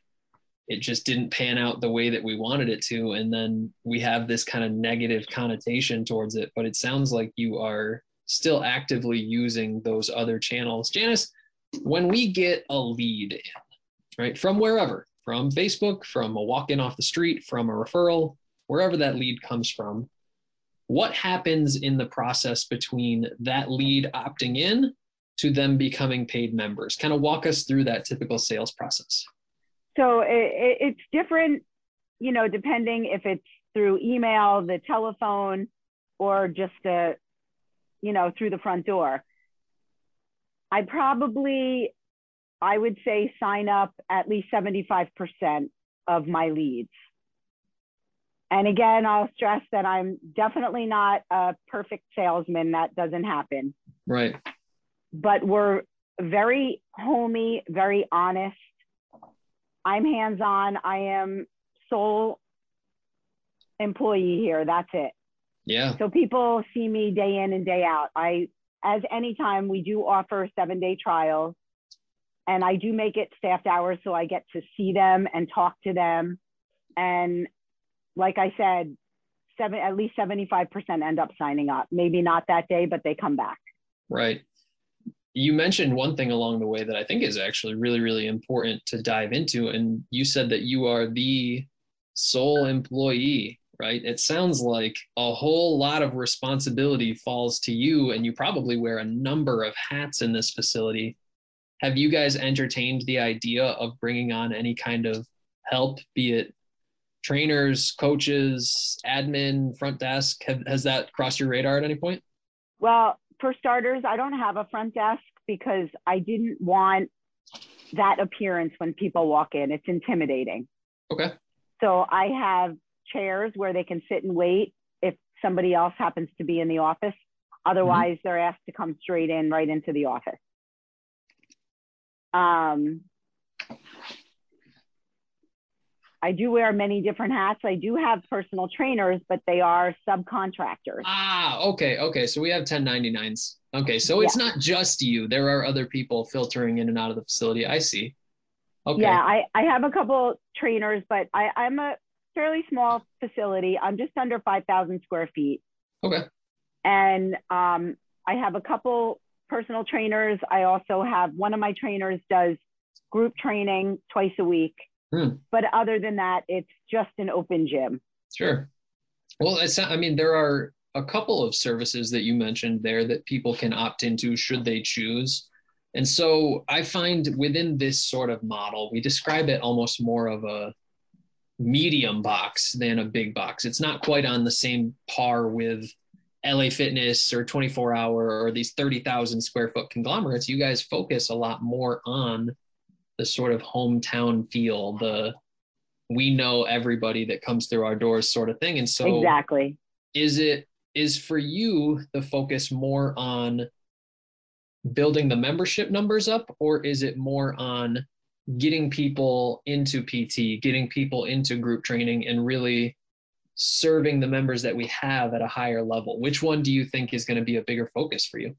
S3: it just didn't pan out the way that we wanted it to and then we have this kind of negative connotation towards it, but it sounds like you are still actively using those other channels. Janice, when we get a lead right, from wherever, from Facebook, from a walk in off the street, from a referral, wherever that lead comes from, what happens in the process between that lead opting in to them becoming paid members? Kind of walk us through that typical sales process.
S7: So it, it, it's different, you know, depending if it's through email, the telephone, or just a, you know, through the front door. I probably, I would say sign up at least 75% of my leads. And again, I'll stress that I'm definitely not a perfect salesman. That doesn't happen.
S3: Right.
S7: But we're very homey, very honest. I'm hands on. I am sole employee here. That's it.
S3: Yeah.
S7: So people see me day in and day out. I, as anytime, we do offer seven day trials and I do make it staffed hours so I get to see them and talk to them. And like I said, seven, at least 75% end up signing up. Maybe not that day, but they come back.
S3: Right. You mentioned one thing along the way that I think is actually really, really important to dive into. And you said that you are the sole employee, right? It sounds like a whole lot of responsibility falls to you, and you probably wear a number of hats in this facility. Have you guys entertained the idea of bringing on any kind of help, be it trainers, coaches, admin, front desk? Have, has that crossed your radar at any point?
S7: Well, for starters, I don't have a front desk because I didn't want that appearance when people walk in. It's intimidating.
S3: Okay.
S7: So I have chairs where they can sit and wait if somebody else happens to be in the office. Mm-hmm. Otherwise, they're asked to come straight in right into the office. Um, I do wear many different hats. I do have personal trainers, but they are subcontractors.
S3: Ah, okay, okay. So we have 1099s. Okay, so it's not just you. There are other people filtering in and out of the facility. I see. Okay.
S7: Yeah, I, I have a couple trainers, but I, I'm a fairly small facility. I'm just under 5,000 square feet.
S3: Okay.
S7: And um, I have a couple personal trainers. I also have one of my trainers does group training twice a week.
S3: Hmm.
S7: But other than that, it's just an open gym.
S3: Sure. Well, it's I mean, there are a couple of services that you mentioned there that people can opt into should they choose. And so I find within this sort of model, we describe it almost more of a medium box than a big box. It's not quite on the same par with LA Fitness or 24 hour or these 30,000 square foot conglomerates. You guys focus a lot more on the sort of hometown feel, the we know everybody that comes through our doors sort of thing. And so
S7: exactly.
S3: Is it is for you the focus more on building the membership numbers up or is it more on getting people into PT, getting people into group training and really serving the members that we have at a higher level? Which one do you think is going to be a bigger focus for you?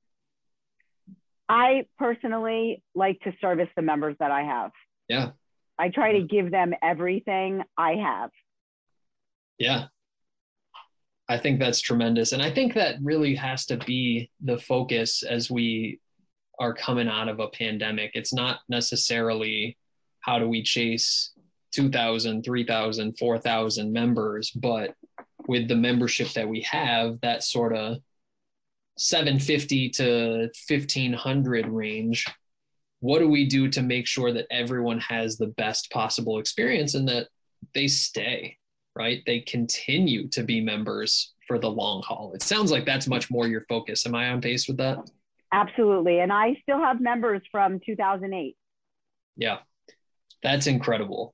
S7: I personally like to service the members that I have.
S3: Yeah.
S7: I try to give them everything I have.
S3: Yeah. I think that's tremendous. And I think that really has to be the focus as we are coming out of a pandemic. It's not necessarily how do we chase 2,000, 3,000, 4,000 members, but with the membership that we have, that sort of 750 to 1500 range what do we do to make sure that everyone has the best possible experience and that they stay right? They continue to be members for the long haul. It sounds like that's much more your focus. Am i on pace with that?
S7: Absolutely. And i still have members from 2008
S3: yeah. That's incredible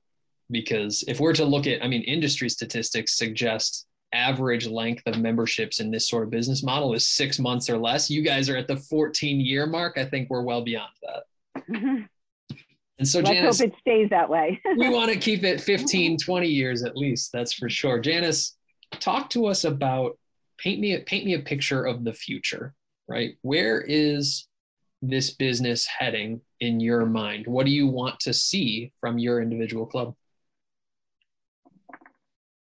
S3: because if we're to look at i mean industry statistics suggest average length of memberships in this sort of business model is six months or less. You guys are at the 14 year mark. I think we're well beyond that.
S7: Mm-hmm.
S3: And so,
S7: Let's
S3: Janice,
S7: hope it stays that way.
S3: we want to keep it 15, 20 years at least. That's for sure. Janice, talk to us about paint me paint me a picture of the future. Right, where is this business heading in your mind? What do you want to see from your individual club?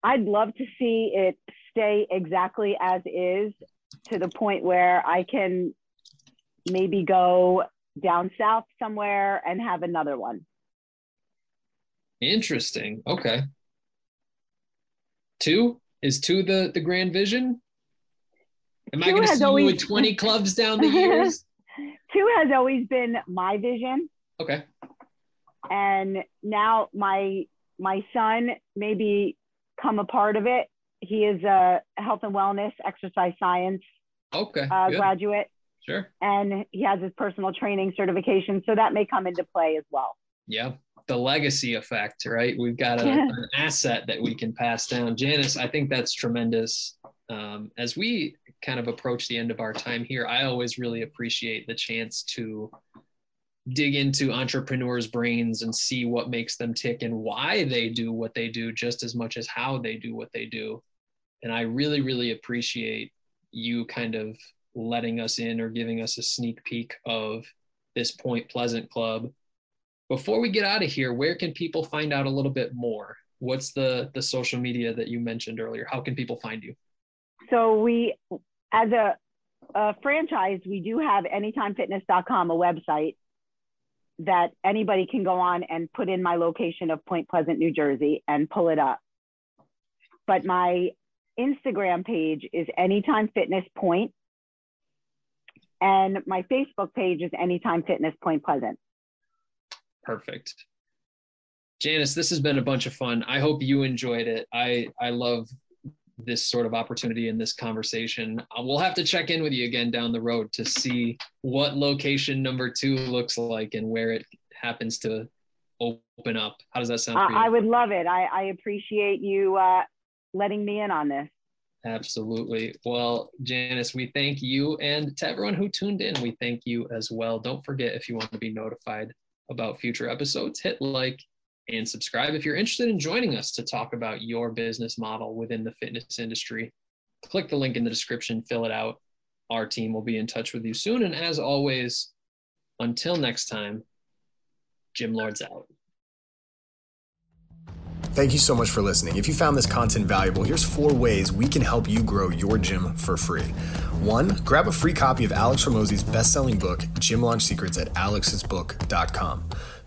S7: I'd love to see it stay exactly as is to the point where I can maybe go down south somewhere and have another one.
S3: Interesting. Okay. Two is two the the grand vision. Am two I going to see always, you with twenty clubs down the years?
S7: two has always been my vision.
S3: Okay.
S7: And now my my son maybe come a part of it. He is a health and wellness, exercise science
S3: okay,
S7: uh, graduate.
S3: Sure.
S7: And he has his personal training certification, so that may come into play as well.
S3: Yeah, the legacy effect, right? We've got a, an asset that we can pass down. Janice, I think that's tremendous. Um, as we kind of approach the end of our time here, I always really appreciate the chance to dig into entrepreneurs' brains and see what makes them tick and why they do what they do just as much as how they do what they do. And I really, really appreciate you kind of letting us in or giving us a sneak peek of this Point Pleasant Club. Before we get out of here, where can people find out a little bit more? What's the the social media that you mentioned earlier? How can people find you?
S7: So we, as a, a franchise, we do have anytimefitness.com, a website that anybody can go on and put in my location of Point Pleasant, New Jersey and pull it up. But my Instagram page is Anytime Fitness Point, and my Facebook page is Anytime Fitness Point Pleasant.
S3: Perfect. Janice, this has been a bunch of fun. I hope you enjoyed it. I I love this sort of opportunity in this conversation. Uh, we'll have to check in with you again down the road to see what location number two looks like and where it happens to open up. How does that sound?
S7: Uh, I would love it. I, I appreciate you uh, letting me in on this.
S3: Absolutely. Well, Janice, we thank you. And to everyone who tuned in, we thank you as well. Don't forget if you want to be notified about future episodes, hit like, and subscribe if you're interested in joining us to talk about your business model within the fitness industry. Click the link in the description, fill it out. Our team will be in touch with you soon. And as always, until next time, Gym Lords out.
S1: thank you so much for listening. If you found this content valuable, here's four ways we can help you grow your gym for free. One, grab a free copy of Alex Hormozi's best selling book, Gym Launch Secrets, at alexsbook.com.